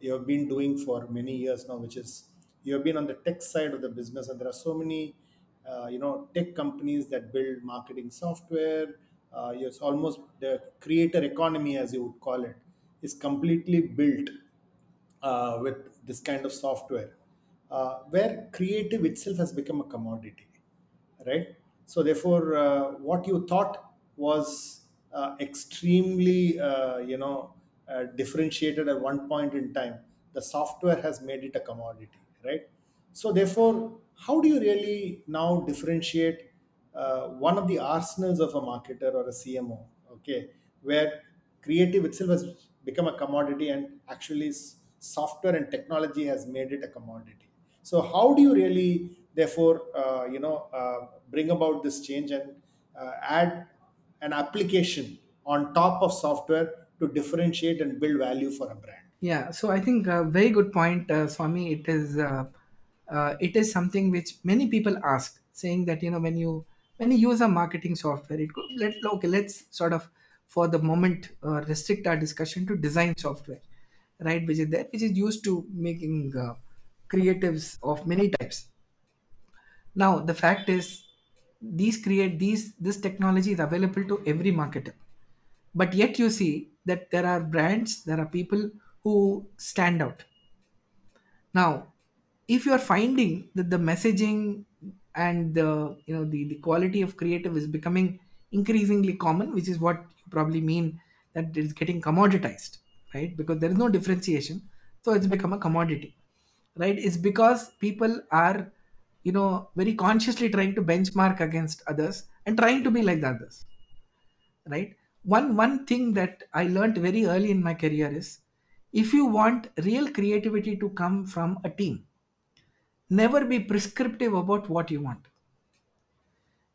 you have been doing for many years now, which is you have been on the tech side of the business, and there are so many, uh, you know, tech companies that build marketing software. Uh, it's almost the creator economy, as you would call it, is completely built uh, with this kind of software, uh, where creative itself has become a commodity right? So therefore, uh, what you thought was uh, extremely, you know, differentiated at one point in time, the software has made it a commodity, right? So therefore, how do you really now differentiate uh, one of the arsenals of a marketer or a CMO, okay, where creative itself has become a commodity and actually software and technology has made it a commodity so how do you really therefore uh, you know uh, bring about this change and uh, add an application on top of software to differentiate and build value for a brand Yeah, so I think a very good point, uh, Swami. It is uh, uh, it is something which many people ask, saying that you know when you when you use a marketing software, it could let okay let's sort of for the moment uh, restrict our discussion to design software, right? Which is there, which is used to making uh, creatives of many types. Now the fact is, these create these this technology is available to every marketer but yet you see that there are brands there are people who stand out. Now if you are finding that the messaging and the you know the, the quality of creative is becoming increasingly common which is what you probably mean that it is getting commoditized right? Because there is no differentiation so it's become a commodity right? It's because people are you know very consciously trying to benchmark against others and trying to be like the others right? One one thing that i learned very early in my career is if you want real creativity to come from a team never be prescriptive about what you want.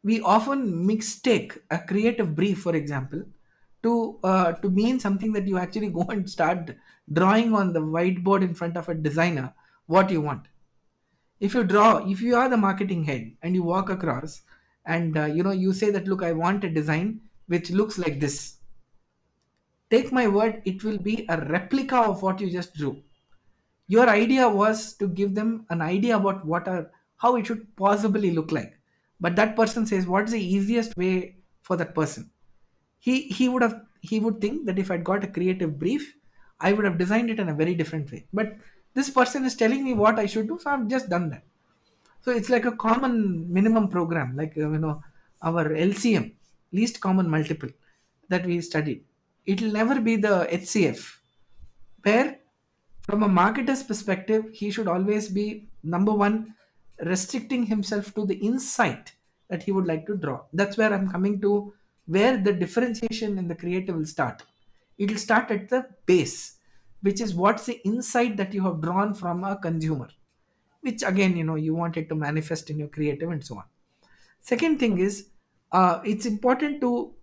We often mistake a creative brief for example to uh, to mean something that you actually go and start drawing on the whiteboard in front of a designer what you want. If you draw if you are the marketing head and you walk across and uh, you know you say that look i want a design which looks like this take my word it will be a replica of what you just drew. Your idea was to give them an idea about what are how it should possibly look like. But that person says what's the easiest way for that person? He he would have he would think that if i'd got a creative brief i would have designed it in a very different way. But this person is telling me what i should do so i've just done that. So it's like a common minimum program like uh, you know our lcm least common multiple that we studied it'll never be the hcf where from a marketer's perspective he should always be number one restricting himself to the insight that he would like to draw. That's where i'm coming to where the differentiation in the creative will start. It will start at the base which is what's the insight that you have drawn from a consumer which again you know you want it to manifest in your creative and so on. Second thing is uh, it's important to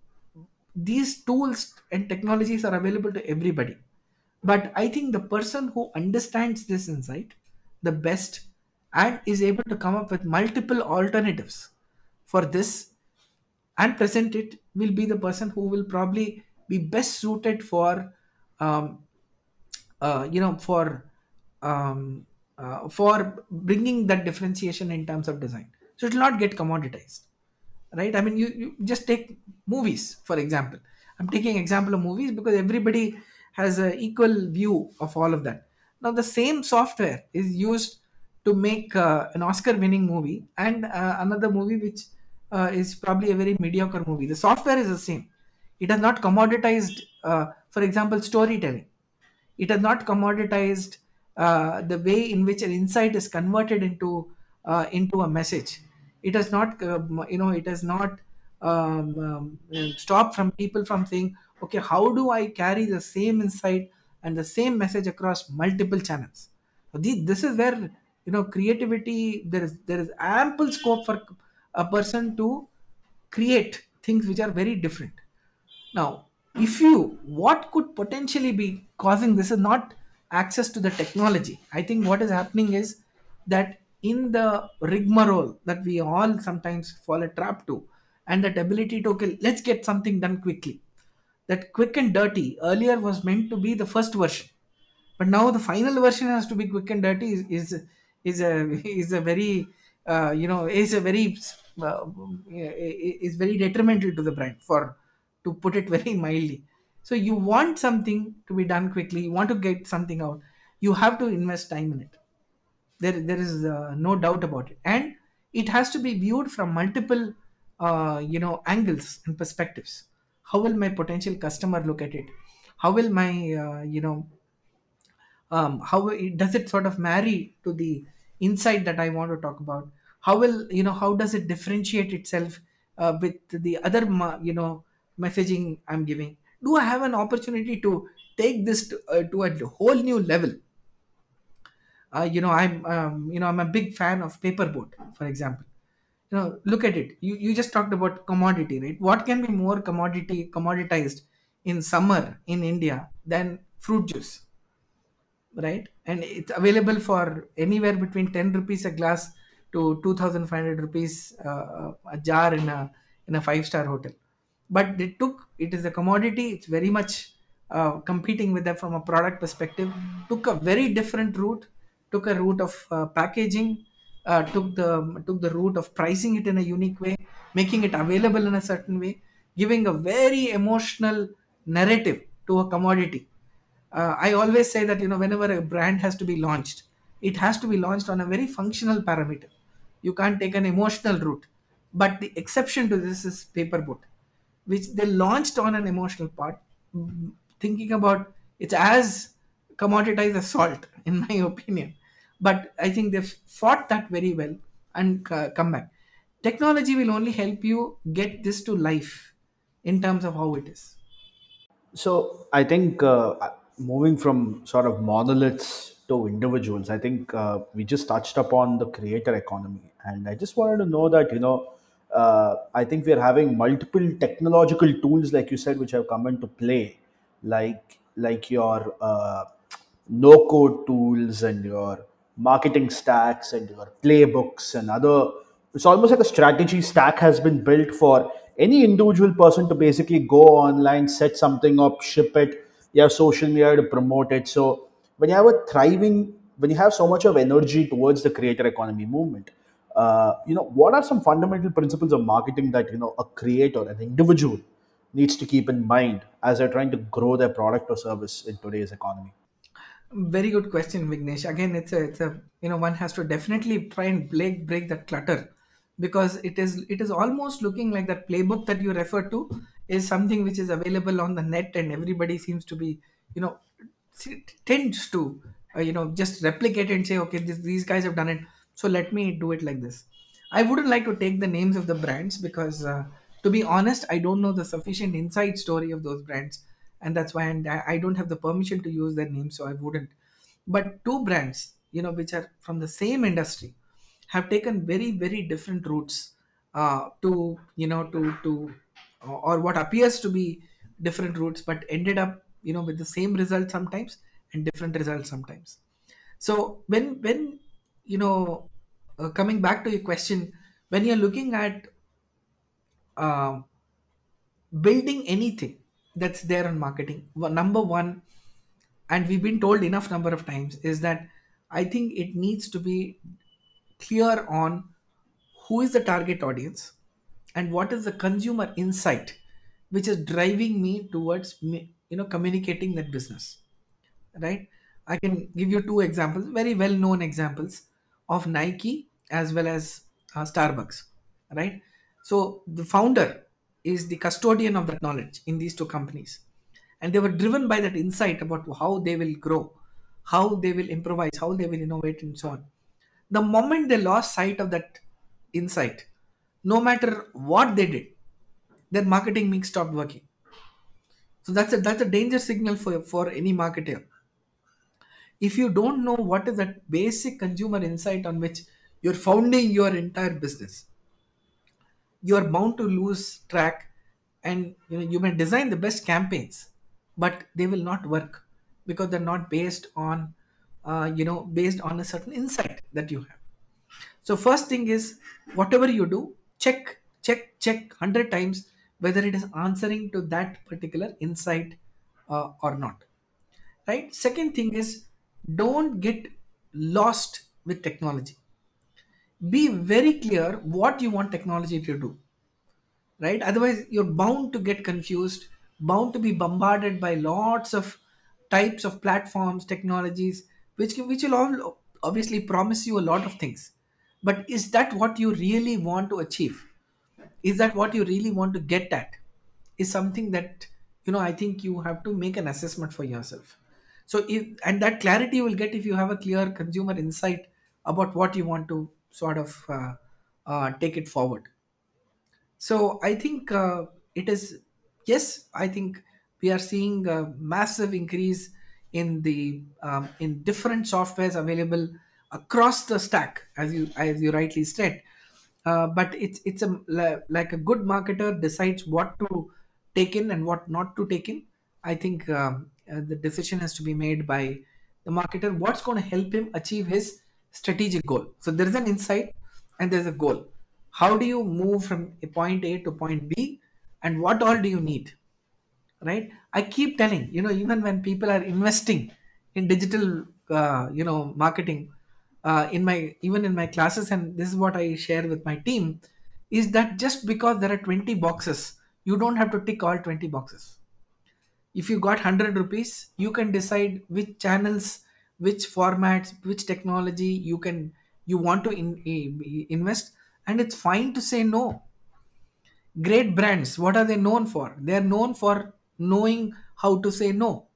these tools and technologies are available to everybody. But i think the person who understands this insight the best and is able to come up with multiple alternatives for this and present it will be the person who will probably be best suited for um, uh, you know for um, uh, for bringing that differentiation in terms of design. So it will not get commoditized right? I mean you, you just take movies for example. I'm taking example of movies because everybody has an equal view of all of that. Now the same software is used to make uh, an oscar winning movie and uh, another movie which uh, is probably a very mediocre movie. The software is the same. It has not commoditized uh, for example storytelling. It has not commoditized uh, the way in which an insight is converted into uh, into a message it has not um, you know it has not um, um, stopped from people from saying okay how do i carry the same insight and the same message across multiple channels so this is where you know creativity there is there is ample scope for a person to create things which are very different now, if you, what could potentially be causing this is not access to the technology. I think what is happening is that in the rigmarole that we all sometimes fall a trap to, and that ability to, okay, let's get something done quickly. That quick and dirty earlier was meant to be the first version, but now the final version has to be quick and dirty is is, is a is a very uh, you know is a very uh, is very detrimental to the brand for to put it very mildly so you want something to be done quickly you want to get something out you have to invest time in it there there is uh, no doubt about it. And it has to be viewed from multiple uh, you know angles and perspectives. How will my potential customer look at it? How will my uh, you know um, how it, does it sort of marry to the insight that i want to talk about? How will you know how does it differentiate itself uh, with the other you know messaging i'm giving? Do i have an opportunity to take this to, uh, to a whole new level uh, you know i'm um, you know i'm a big fan of paperboat for example. You know look at it. You, you just talked about commodity right? What can be more commodity commoditized in summer in india than fruit juice right? And it's available for anywhere between 10 rupees a glass to 2500 rupees uh, a jar in a in a five star hotel. But they took it is a commodity. It's very much uh, competing with them from a product perspective. Took a very different route took a route of uh, packaging uh, took the took the route of pricing it in a unique way making it available in a certain way giving a very emotional narrative to a commodity. Uh, i always say that you know whenever a brand has to be launched it has to be launched on a very functional parameter. You can't take an emotional route. But the exception to this is paperboat which they launched on an emotional part thinking about it's as commoditized as salt in my opinion but i think they've fought that very well and uh, come back. Technology will only help you get this to life in terms of how it is. So I think uh, moving from sort of monoliths to individuals, I think uh, we just touched upon the creator economy, and I just wanted to know that you know, uh, I think we are having multiple technological tools, like you said, which have come into play, like like your uh, no code tools and your marketing stacks and your playbooks and other it's almost like a strategy stack has been built for any individual person to basically go online set something up ship it. You have social media to promote it. So when you have a thriving when you have so much of energy towards the creator economy movement uh, you know what are some fundamental principles of marketing that you know a creator an individual needs to keep in mind as they're trying to grow their product or service in today's economy Very good question, Vignesh. Again, it's a, it's a, you know, one has to definitely try and break break that clutter, because it is it is almost looking like that playbook that you refer to is something which is available on the net, and everybody seems to be, you know, tends to, uh, you know, just replicate and say, okay, this, these guys have done it, so let me do it like this. I wouldn't like to take the names of the brands because, uh, to be honest, I don't know the sufficient inside story of those brands, and that's why and I don't have the permission to use their name so I wouldn't. But two brands, you know, which are from the same industry, have taken very very different routes uh, to you know to to or what appears to be different routes, but ended up you know with the same result sometimes and different results sometimes. So when when you know uh, coming back to your question, when you're looking at uh, building anything that's there on marketing, number one, and we've been told enough number of times, is that I think it needs to be clear on who is the target audience and what is the consumer insight which is driving me towards you know communicating that business right? I can give you two examples very well known examples of nike as well as uh, starbucks right? So the founder is the custodian of that knowledge in these two companies. And they were driven by that insight about how they will grow how they will improvise how they will innovate and so on. The moment they lost sight of that insight no matter what they did their marketing mix stopped working. So that's a that's a danger signal for for any marketer. If you don't know what is that basic consumer insight on which you're founding your entire business you're bound to lose track and you know you may design the best campaigns but they will not work because they're not based on uh, you know based on a certain insight that you have. So first thing is whatever you do check check check 100 times whether it is answering to that particular insight uh, or not. Right? Second thing is don't get lost with technology be very clear what you want technology to do right? Otherwise you're bound to get confused bound to be bombarded by lots of types of platforms technologies which which will all obviously promise you a lot of things. But is that what you really want to achieve? Is that what you really want to get at? Is something that you know i think you have to make an assessment for yourself. So if and that clarity you will get if you have a clear consumer insight about what you want to sort of uh, uh, take it forward so I think uh, it is yes. I think we are seeing a massive increase in the um, in different softwares available across the stack, as you as you rightly said. Uh, but it's it's a like a good marketer decides what to take in and what not to take in. I think um, uh, the decision has to be made by the marketer. What's going to help him achieve his strategic goal? So there is an insight and there's a goal. How do you move from a point a to point b and what all do you need? Right? I keep telling you know even when people are investing in digital uh, you know marketing uh, in my even in my classes and this is what i share with my team is that just because there are 20 boxes you don't have to tick all 20 boxes. If you got 100 rupees you can decide which channels which formats which technology you can you want to in, eh, i- invest and it's fine to say no. Great brands what are they known for? They are known for knowing how to say no.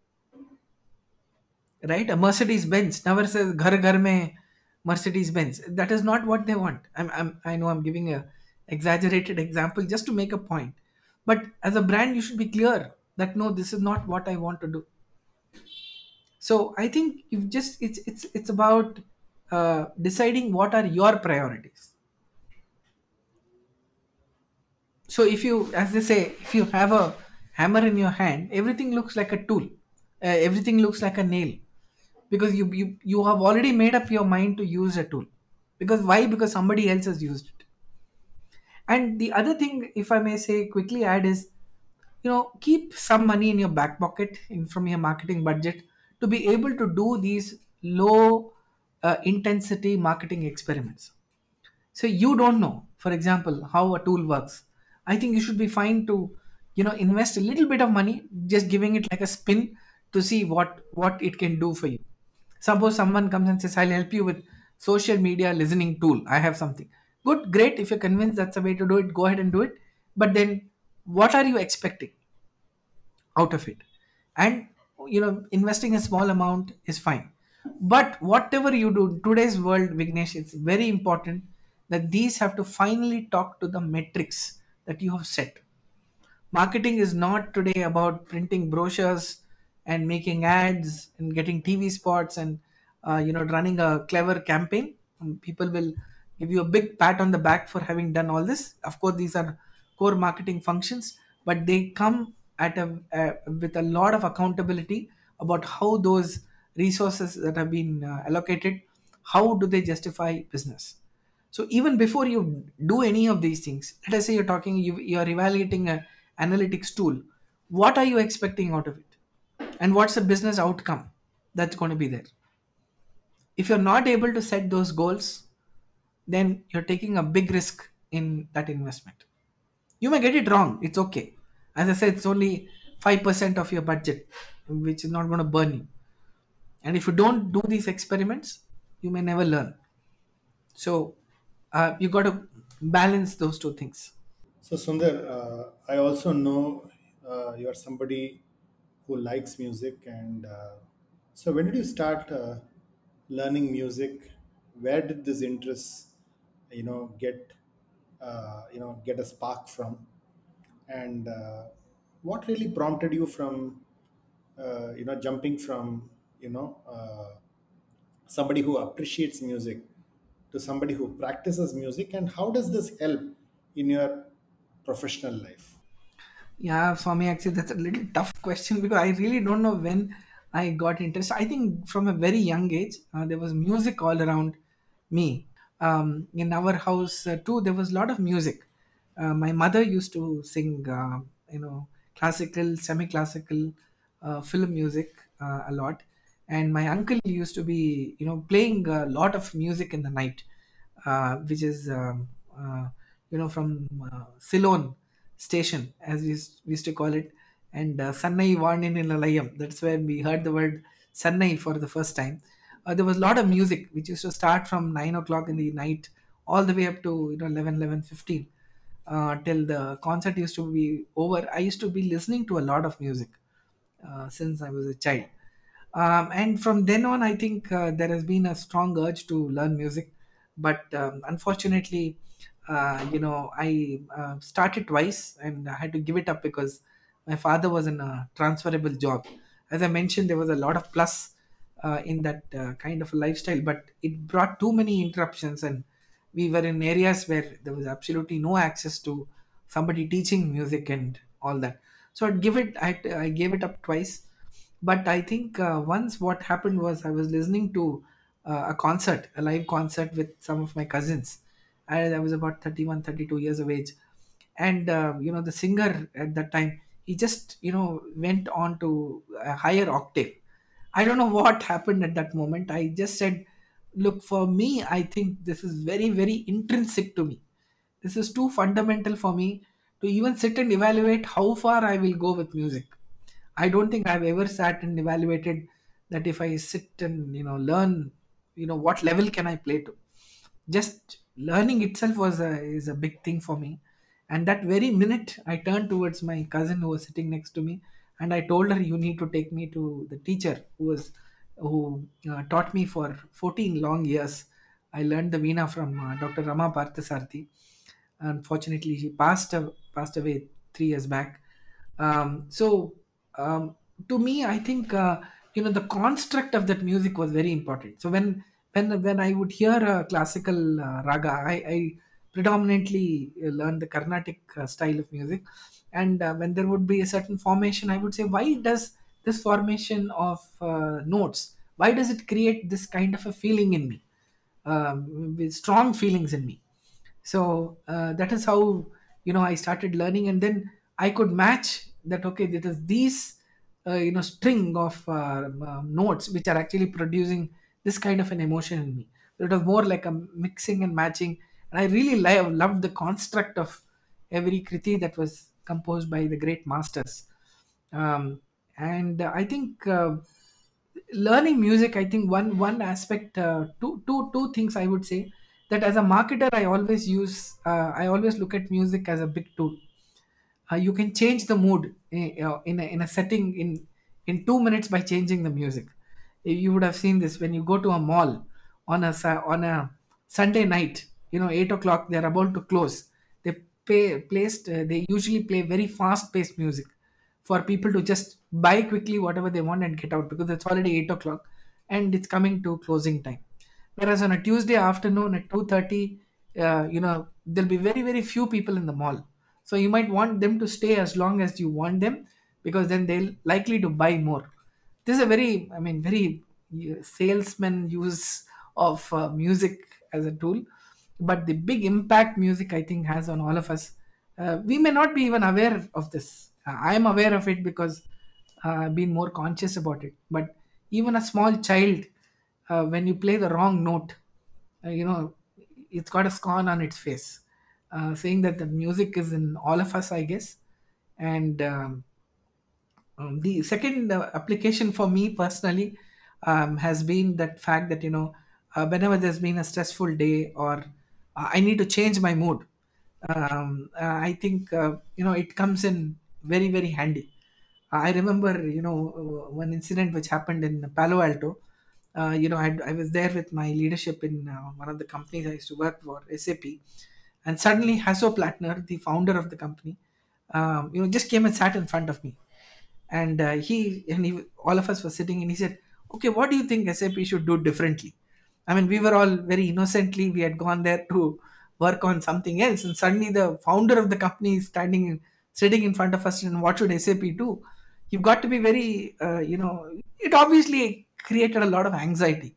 Right? A mercedes benz never says ghar ghar mein mercedes benz that is not what they want. I'm, I'm i know i'm giving a exaggerated example just to make a point. But as a brand you should be clear that no this is not what i want to do so i think you've just it's it's it's about uh, deciding what are your priorities. So if you as they say if you have a hammer in your hand everything looks like a tool. Uh, everything looks like a nail. Because you, you you have already made up your mind to use a tool. Because why? Because somebody else has used it. And the other thing if i may say quickly add is you know keep some money in your back pocket in from your marketing budget to be able to do these low uh, intensity marketing experiments. So you don't know. For example how a tool works. I think you should be fine to you know invest a little bit of money just giving it like a spin to see what what it can do for you. Suppose someone comes and says i'll help you with social media listening tool. I have something. Good great. If you're convinced that's the way to do it go ahead and do it. But then what are you expecting out of it? And you know investing a small amount is fine. But whatever you do today's world vignesh it's very important that these have to finally talk to the metrics that you have set. Marketing is not today about printing brochures and making ads and getting tv spots and uh, you know running a clever campaign. Um, people will give you a big pat on the back for having done all this. Of course these are core marketing functions but they come at a, uh, with a lot of accountability about how those resources that have been uh, allocated how do they justify business so even before you do any of these things, let us say you're talking, you, you're evaluating a analytics tool. What are you expecting out of it? And what's the business outcome that's going to be there? If you're not able to set those goals, then you're taking a big risk in that investment. You may get it wrong. It's okay. As I said, it's only 5% of your budget, which is not going to burn you. And if you don't do these experiments, you may never learn. So uh, you got to balance those two things. So Sundar, uh, I also know uh, you are somebody who likes music, and uh, so when did you start uh, learning music? Where did this interest, you know, get, uh, you know, get a spark from? And uh, what really prompted you from, uh, you know, jumping from, you know, uh, somebody who appreciates music to somebody who practices music, and how does this help in your professional life? Yeah, for me, actually, that's a little tough question because I really don't know when I got interested. I think from a very young age, uh, there was music all around me. Um, in our house, uh, too, there was a lot of music. Uh, my mother used to sing, uh, you know, classical, semi classical uh, film music uh, a lot. And my uncle used to be, you know, playing a lot of music in the night uh, which is um, uh, you know from uh, Ceylon station, as we used, we used to call it, and uh, Sannai Varnin in Lalayam. That's where we heard the word Sannai for the first time. Uh, there was a lot of music which used to start from nine o'clock in the night all the way up to you know 11, 11, 15 uh, till the concert used to be over. I used to be listening to a lot of music uh, since I was a child. Um, and from then on, I think uh, there has been a strong urge to learn music. But um, unfortunately, uh, you know, I uh, started twice and I had to give it up because my father was in a transferable job. As I mentioned, there was a lot of plus uh, in that uh, kind of a lifestyle, but it brought too many interruptions, and we were in areas where there was absolutely no access to somebody teaching music and all that. So I'd give it, I, I gave it up twice. But i think uh, once what happened was i was listening to uh, a concert a live concert with some of my cousins. I, I was about 31 32 years of age. And uh, you know the singer at that time he just you know went on to a higher octave. I don't know what happened at that moment. I just said look for me i think this is very very intrinsic to me. This is too fundamental for me to even sit and evaluate how far i will go with music. I don't think I've ever sat and evaluated that if I sit and you know learn, you know what level can I play to. just learning itself was a, is a big thing for me. And that very minute i turned towards my cousin who was sitting next to me and i told her you need to take me to the teacher who was who uh, taught me for 14 long years. I learned the veena from uh, dr rama parthasarthi unfortunately he passed a- passed away 3 years back. Um, so um, to me i think uh, you know the construct of that music was very important. So when when when i would hear a classical uh, raga I, I predominantly uh, learned the carnatic uh, style of music. And uh, when there would be a certain formation i would say why does this formation of uh, notes why does it create this kind of a feeling in me? Um, with strong feelings in me. So uh, that is how you know i started learning and then i could match that okay it is these uh, you know string of uh, um, notes which are actually producing this kind of an emotion in me. So it was more like a mixing and matching and i really love, loved the construct of every kriti that was composed by the great masters. Um, and i think uh, learning music i think one one aspect uh, two two two things i would say that as a marketer i always use uh, i always look at music as a big tool. Uh, you can change the mood in, uh, in, a, in a setting in in two minutes by changing the music. You would have seen this when you go to a mall on a on a sunday night you know 8 o'clock they're about to close. They pay placed uh, they usually play very fast paced music for people to just buy quickly whatever they want and get out because it's already 8 o'clock and it's coming to closing time. Whereas on a tuesday afternoon at 2.30 uh, you know there'll be very very few people in the mall. So you might want them to stay as long as you want them because then they'll likely to buy more. This is a very i mean very uh, salesman use of uh, music as a tool. But the big impact music i think has on all of us. Uh, we may not be even aware of this i am aware of it because uh, i've been more conscious about it. But even a small child uh, when you play the wrong note uh, you know it's got a scorn on its face. Uh, saying that the music is in all of us i guess. And um, um, the second uh, application for me personally um, has been that fact that you know uh, whenever there's been a stressful day or uh, I need to change my mood, um, uh, I think uh, you know it comes in very very handy. I remember you know uh, one incident which happened in Palo Alto. Uh, you know, I, I was there with my leadership in uh, one of the companies I used to work for, SAP, and suddenly Hasso Plattner, the founder of the company, um, you know, just came and sat in front of me and uh, he and he all of us were sitting and he said okay what do you think sap should do differently i mean we were all very innocently we had gone there to work on something else and suddenly the founder of the company is standing in, sitting in front of us and what should sap do you've got to be very uh, you know it obviously created a lot of anxiety.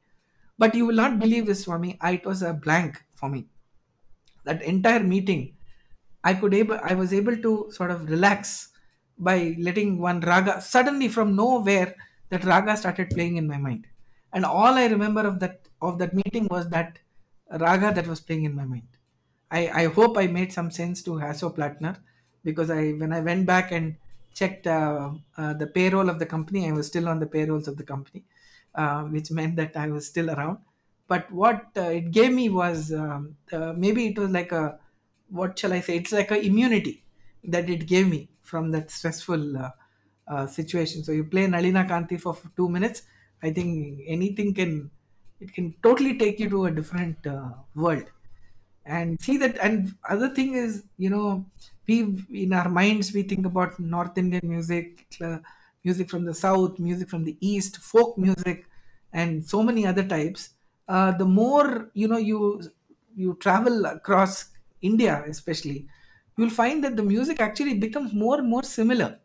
But you will not believe this swami. I, it was a blank for me. That entire meeting I could able I was able to sort of relax by letting one raga suddenly from nowhere that raga started playing in my mind. And all I remember of that of that meeting was that raga that was playing in my mind. I, I hope I made some sense to Hasso Plattner because I when I went back and checked uh, uh, the payroll of the company, I was still on the payrolls of the company, uh, which meant that I was still around. But what uh, it gave me was um, uh, maybe it was like a what shall I say? It's like a immunity that it gave me from that stressful uh, situation. So you play Nalina Kanti for two minutes. I think anything can it can totally take you to a different world and see that and other thing is you know we in our minds we think about north indian music music from the south music from the east folk music and so many other types. Uh, the more you know you you travel across india especially you'll find that the music actually becomes more and more similar.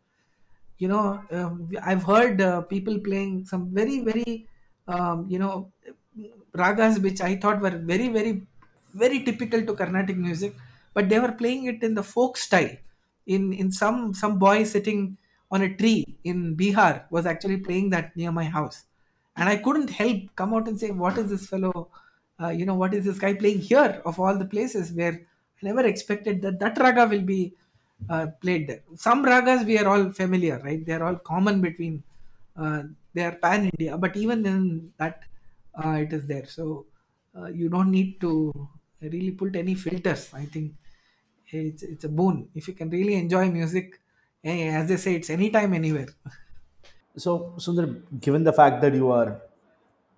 You know uh, i've heard uh, people playing some very very um, you know ragas which i thought were very very very typical to carnatic music but they were playing it in the folk style in in some some boy sitting on a tree in bihar was actually playing that near my house and i couldn't help come out and say what is this fellow uh, you know what is this guy playing here of all the places where i never expected that that raga will be uh, played there. Some ragas we are all familiar, right? They are all common between. Uh, they are pan India, but even in that, uh, it is there. So uh, you don't need to really put any filters i think it's, it's a boon. If you can really enjoy music as they say it's anytime anywhere. So, Sundar, given the fact that you are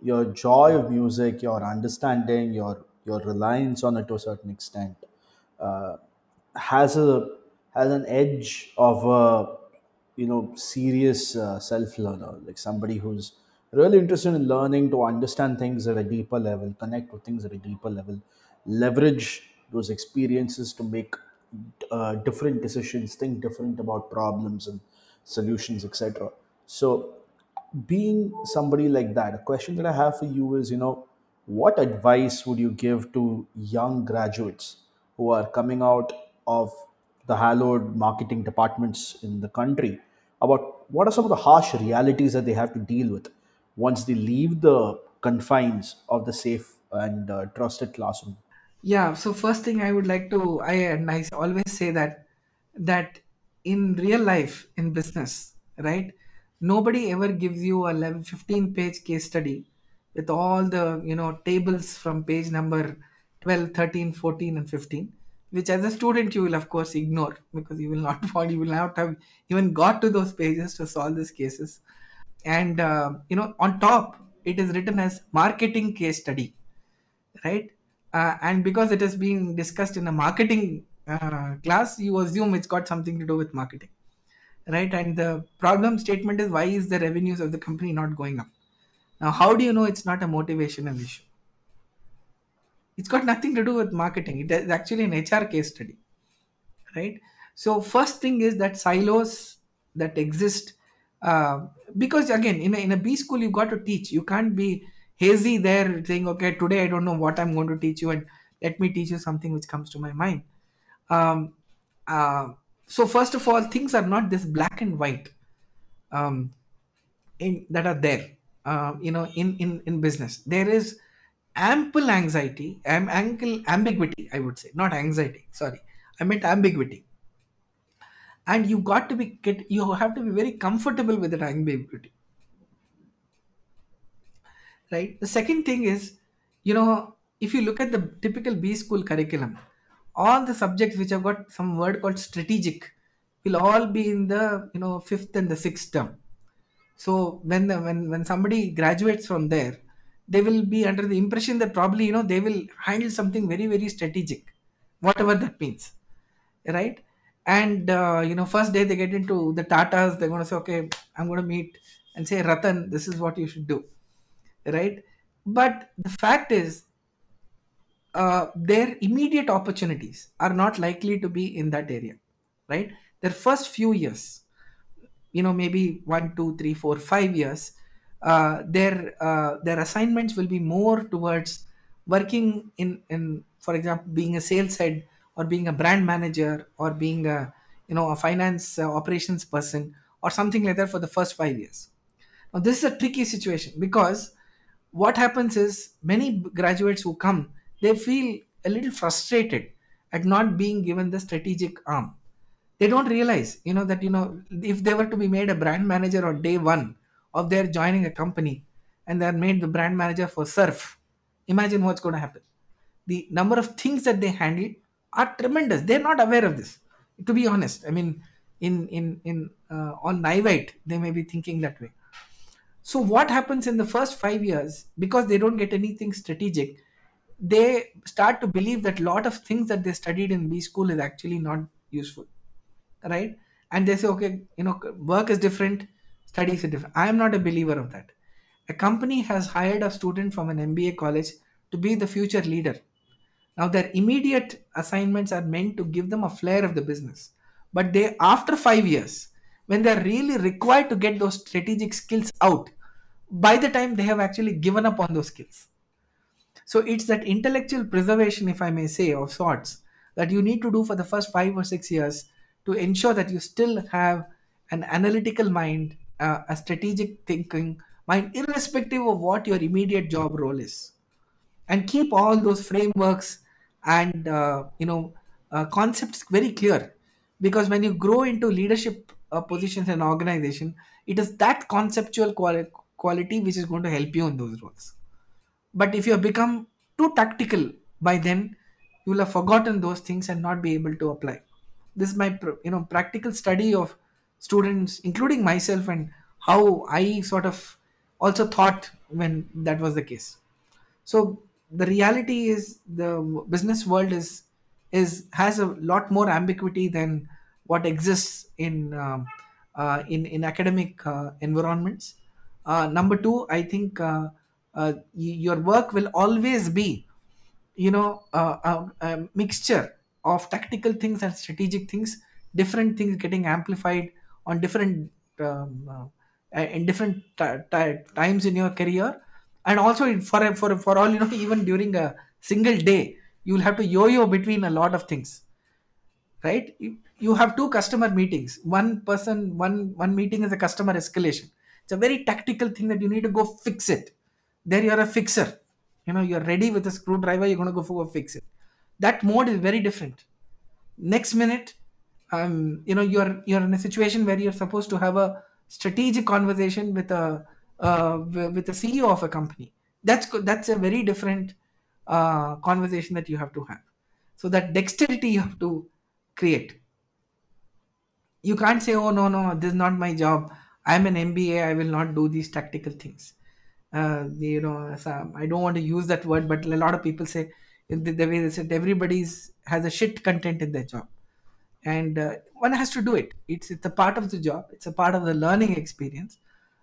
your joy of music, your understanding, your your reliance on it to a certain extent, uh, has a has an edge of a you know serious uh, self learner, like somebody who's really interested in learning to understand things at a deeper level, connect with things at a deeper level, leverage those experiences to make uh, different decisions, think different about problems and solutions, etc. So, being somebody like that, a question that I have for you is, you know, what advice would you give to young graduates who are coming out of the hallowed marketing departments in the country about what are some of the harsh realities that they have to deal with once they leave the confines of the safe and uh, trusted classroom? Yeah, so first thing I would like to I and I always say that that in real life in business, right? Nobody ever gives you a 11, 15 page case study with all the, you know, tables from page number 12, 13, 14 and 15, which as a student you will of course ignore because you will not want you will not have even got to those pages to solve these cases. And uh, you know, on top it is written as marketing case study right? Uh, and because it is being discussed in a marketing uh, class, you assume it's got something to do with marketing, right? And the problem statement is why is the revenues of the company not going up? Now, how do you know it's not a motivational issue? It's got nothing to do with marketing. It is actually an HR case study right so first thing is that silos that exist uh, because again in a, in a b school you've got to teach you can't be hazy there saying okay today i don't know what i'm going to teach you and let me teach you something which comes to my mind. Um, uh, so first of all things are not this black and white um, in that are there uh, you know in, in in business. There is ample anxiety am, ample ambiguity i would say not anxiety sorry i meant ambiguity. And you got to be you have to be very comfortable with that ambiguity right? The second thing is you know if you look at the typical b school curriculum all the subjects which have got some word called strategic will all be in the you know fifth and the sixth term. So when the, when when somebody graduates from there they will be under the impression that probably you know they will handle something very very strategic whatever that means right? And uh, you know first day they get into the tatas they're going to say okay i'm going to meet and say ratan this is what you should do right? But the fact is uh, their immediate opportunities are not likely to be in that area right? Their first few years you know maybe one two three four five years uh, their uh, their assignments will be more towards working in in for example being a sales head or being a brand manager or being a you know a finance uh, operations person or something like that for the first five years. Now this is a tricky situation because what happens is many graduates who come they feel a little frustrated at not being given the strategic arm. They don't realize you know that you know if they were to be made a brand manager on day one of their joining a company and they're made the brand manager for surf imagine what's going to happen. The number of things that they handle are tremendous. They're not aware of this to be honest. I mean in in in uh, on naivete they may be thinking that way so what happens in the first 5 years because they don't get anything strategic they start to believe that a lot of things that they studied in b school is actually not useful right? And they say okay you know work is different studies are different. I am not a believer of that. A company has hired a student from an mba college to be the future leader. Now their immediate assignments are meant to give them a flair of the business. But they after 5 years when they're really required to get those strategic skills out by the time they have actually given up on those skills so it's that intellectual preservation, if I may say, of sorts, that you need to do for the first five or six years to ensure that you still have an analytical mind, uh, a strategic thinking mind, irrespective of what your immediate job role is, and keep all those frameworks and uh, you know uh, concepts very clear. Because when you grow into leadership uh, positions in an organization, it is that conceptual quali- quality which is going to help you in those roles. But if you have become too tactical by then you will have forgotten those things and not be able to apply. This is my you know practical study of students including myself and how i sort of also thought when that was the case. So the reality is the business world is is has a lot more ambiguity than what exists in um, uh, in in academic uh, environments. Uh, number two i think uh, uh, y- your work will always be you know uh, a, a mixture of tactical things and strategic things. Different things getting amplified on different um, uh, in different ti ti- times in your career. And also for for for all you know even during a single day you will have to yo-yo between a lot of things right? You, you have two customer meetings. One person one one meeting is a customer escalation. It's a very tactical thing that you need to go fix it. There you're a fixer. You know you're ready with a screwdriver you're going to go fix it. That mode is very different. Next minute um you know you're you're in a situation where you're supposed to have a strategic conversation with a uh, with the ceo of a company. That's that's a very different uh, conversation that you have to have. So that dexterity you have to create. You can't say oh no no this is not my job. I'm an mba i will not do these tactical things. Uh, you know i don't want to use that word but a lot of people say the, way they said everybody's has a shit content in their job. And uh, one has to do it. It's it's a part of the job. It's a part of the learning experience.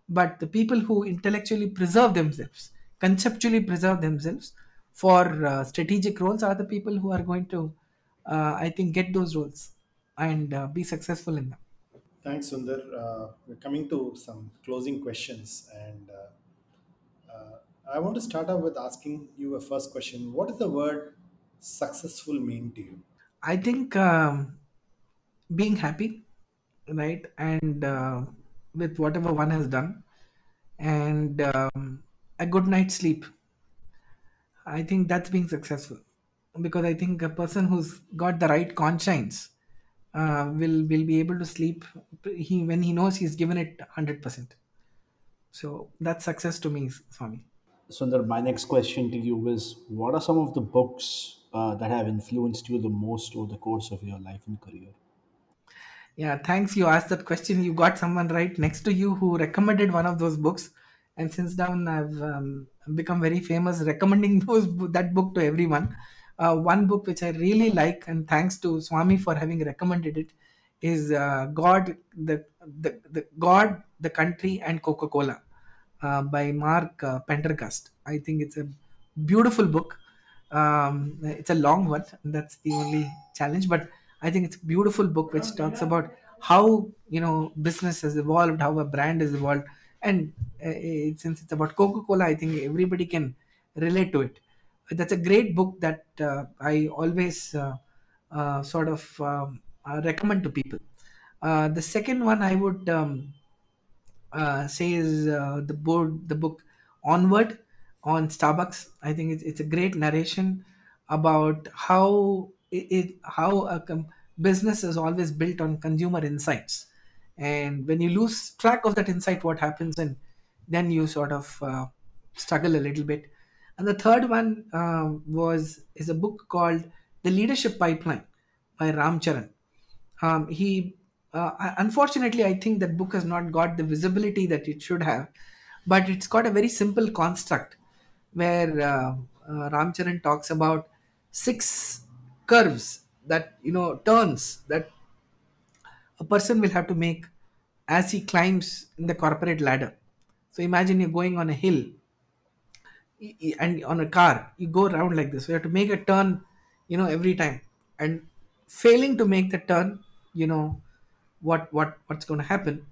But the people who intellectually preserve themselves conceptually preserve themselves for uh, strategic roles are the people who are going to uh, i think get those roles and uh, be successful in them Thanks, Sundar. Uh, we're coming to some closing questions, and uh, uh, I want to start off with asking you a first question. What does the word successful mean to you? i think um, being happy right and uh, with whatever one has done and um, a good night's sleep i think that's being successful because i think a person who's got the right conscience uh, will will be able to sleep he when he knows he's given it 100% so that's success to me swami Sundar, my next question to you is what are some of the books uh, that have influenced you the most over the course of your life and career? Yeah, thanks. You asked that question. You got someone right next to you who recommended one of those books, and since then I've um, become very famous recommending those that book to everyone. Uh, one book which I really like, and thanks to Swami for having recommended it, is uh, God, the, the the God, the Country, and Coca Cola uh, by Mark uh, Pendergrast. I think it's a beautiful book. Um, it's a long one. That's the only challenge, but I think it's a beautiful book which talks about how you know business has evolved, how a brand has evolved, and uh, it, since it's about Coca Cola, I think everybody can relate to it. That's a great book that uh, I always uh, uh, sort of um, uh, recommend to people. Uh, the second one I would um, says uh, the board the book onward on starbucks. I think it's, it's a great narration about how it, it how a com- business is always built on consumer insights. And when you lose track of that insight what happens and then you sort of struggle a little bit and the third one uh, was is a book called the leadership pipeline by ram charan. Um, he uh, unfortunately i think that book has not got the visibility that it should have but it's got a very simple construct where uh, uh, ramcharan talks about six curves that you know turns that a person will have to make as he climbs in the corporate ladder. So imagine you're going on a hill and on a car you go around like this. You have to make a turn you know every time. And failing to make the turn you know what what what's going to happen.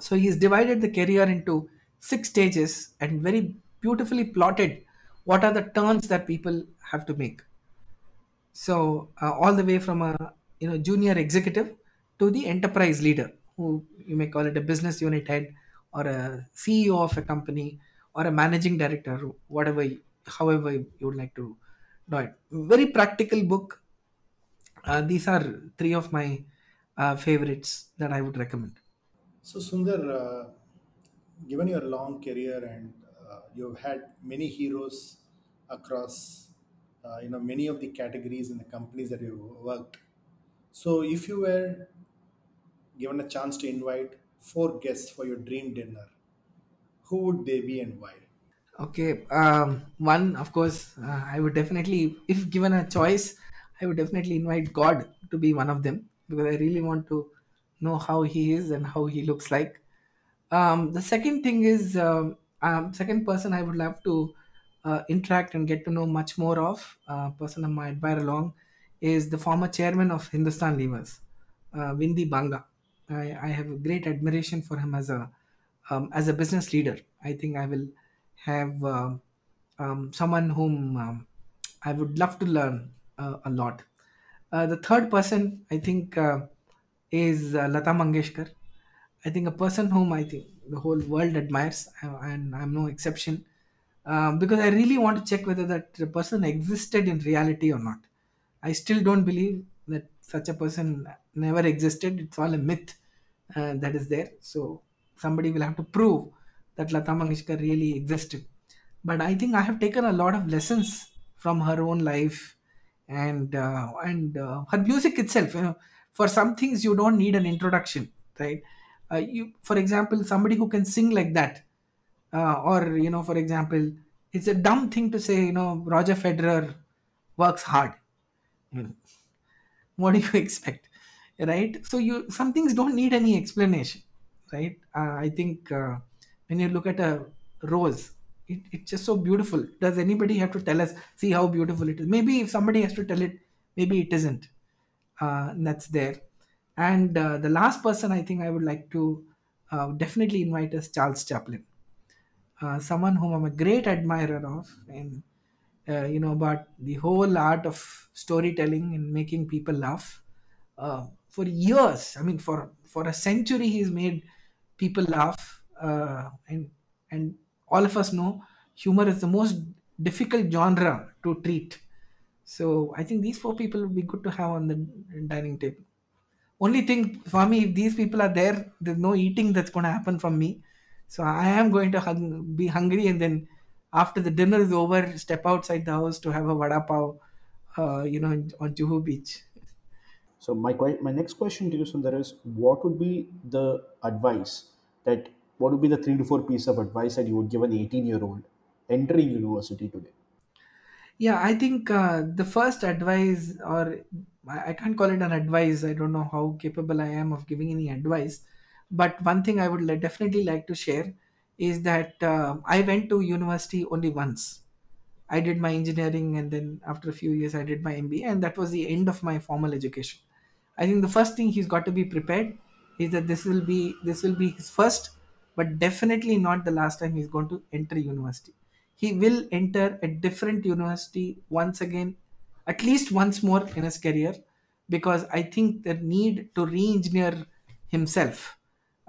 So he's divided the career into six stages and very beautifully plotted what are the turns that people have to make. So uh, all the way from a you know junior executive to the enterprise leader who you may call it a business unit head or a ceo of a company or a managing director whatever however you would like to do it very practical book uh, these are three of my uh, favorites that i would recommend So, Sundar, uh, given your long career and uh, you've had many heroes across uh, you know many of the categories in the companies that you worked. So, if you were given a chance to invite four guests for your dream dinner, who would they be and why? Okay. Um, one, of course, uh, I would definitely, if given a choice, I would definitely invite God to be one of them because I really want to know how He is and how He looks like. Um, the second thing is, um, um, second person I would love to uh, interact and get to know much more of, uh, person I might admire along, is the former chairman of Hindustan Levers, uh, Vindi Banga. I, I have a great admiration for him as a um, as a business leader. I think I will have um um, someone whom um, I would love to learn uh, a lot. Uh, the third person I think uh, is uh, Lata Mangeshkar. I think a person whom I think the whole world admires, uh, and I'm no exception, um, because I really want to check whether that person existed in reality or not. I still don't believe that such a person never existed. It's all a myth uh, that is there. So somebody will have to prove that Lata Mangeshkar really existed. But I think I have taken a lot of lessons from her own life and uh, and uh, her music itself. You know, for some things you don't need an introduction, right? Uh, you, for example, somebody who can sing like that, uh, or you know, for example, it's a dumb thing to say. You know, Roger Federer works hard. What do you expect right so you some things don't need any explanation right? Uh, i think uh, when you look at a rose it, it's just so beautiful. Does anybody have to tell us see how beautiful it is? Maybe if somebody has to tell it maybe it isn't uh, that's there. And uh, the last person i think i would like to uh, definitely invite is charles chaplin. Uh, someone whom I'm a great admirer of, and you know about the whole art of storytelling and making people laugh. For years, I mean, for for a century, he's made people laugh, uh, and and all of us know humor is the most difficult genre to treat. So I think these four people would be good to have on the dining table. Only thing for me, if these people are there, there's no eating that's going to happen from me. So I am going to hung, be hungry, and then after the dinner is over, step outside the house to have a vada pav, uh, you know, on Juhu Beach. So my my next question to you, Sundar, is what would be the advice that what would be the three to four piece of advice that you would give an 18 year old entering university today? Yeah, I think uh, the first advice, or I can't call it an advice. I don't know how capable I am of giving any advice. But one thing I would definitely like to share is that uh, I went to university only once. I did my engineering, and then after a few years, I did my MBA, and that was the end of my formal education. I think the first thing he's got to be prepared is that this will be this will be his first, but definitely not the last time he's going to enter university. He will enter a different university once again, at least once more in his career, because I think the need to re-engineer himself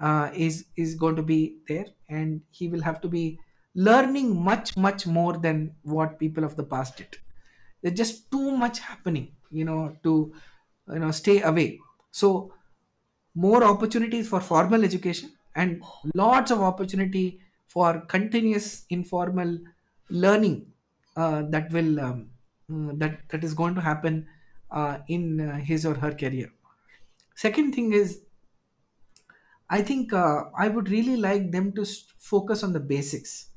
uh, is is going to be there, and he will have to be learning much much more than what people of the past did there's just too much happening you know to you know stay away so more opportunities for formal education and lots of opportunity for continuous informal learning uh, that will um, mm, that that is going to happen uh, in uh, his or her career second thing is I think uh, I would really like them to focus on the basics.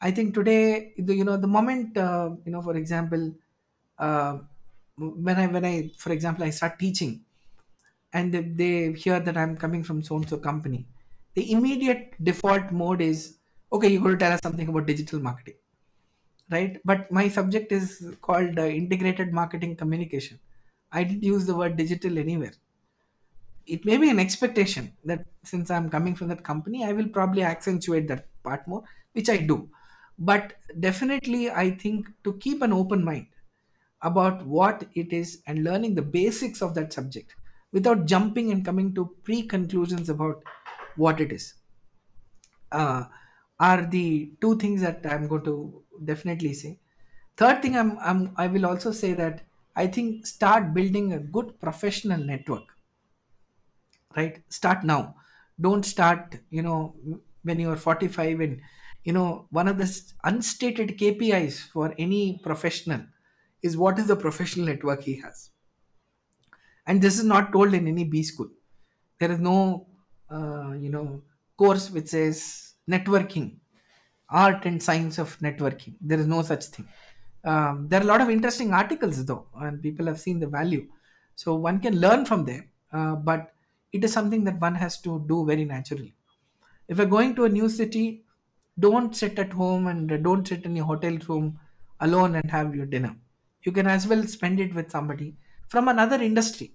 I think today, you know, the moment, uh, you know, for example, uh, when I, when I, for example, I start teaching and they, they hear that I'm coming from so and so company, the immediate default mode is, okay, you're going to tell us something about digital marketing, right? But my subject is called uh, integrated marketing communication. I didn't use the word digital anywhere it may be an expectation that since I'm coming from that company, I will probably accentuate that part more, which I do. But definitely, I think to keep an open mind about what it is and learning the basics of that subject without jumping and coming to pre conclusions about what it is. Uh, are the two things that I'm going to definitely say. Third thing, I'm, I'm I will also say that I think start building a good professional network. Right? Start now. Don't start you know when you're 45 and You know, one of the unstated KPIs for any professional is what is the professional network he has. And this is not told in any B school. There is no, uh, you know, course which says networking, art and science of networking. There is no such thing. Um, there are a lot of interesting articles though, and people have seen the value. So one can learn from them, uh, but it is something that one has to do very naturally. If you're going to a new city, don't sit at home and don't sit in your hotel room alone and have your dinner. You can as well spend it with somebody from another industry.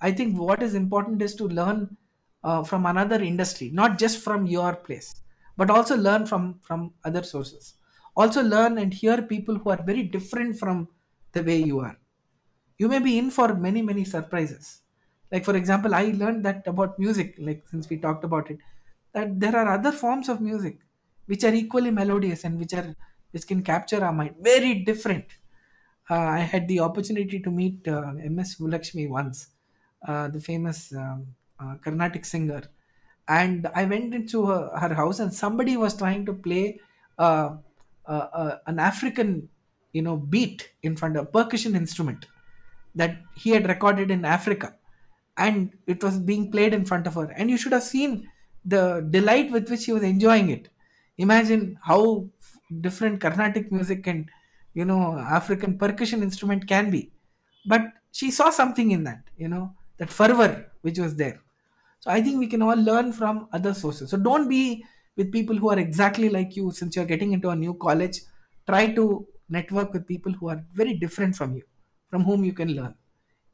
I think what is important is to learn uh, from another industry, not just from your place, but also learn from from other sources. Also learn and hear people who are very different from the way you are you may be in for many many surprises like for example i learned that about music like since we talked about it that there are other forms of music which are equally melodious and which are which can capture our mind very different uh, i had the opportunity to meet uh, ms Subbulakshmi once uh, the famous um, uh, carnatic singer and i went into her, her house and somebody was trying to play uh, uh, uh, an african you know beat in front of a percussion instrument that he had recorded in Africa and it was being played in front of her. And you should have seen the delight with which she was enjoying it. Imagine how different Carnatic music and you know African percussion instrument can be. But she saw something in that, you know, that fervor which was there. So I think we can all learn from other sources. So don't be with people who are exactly like you since you're getting into a new college. Try to network with people who are very different from you, from whom you can learn.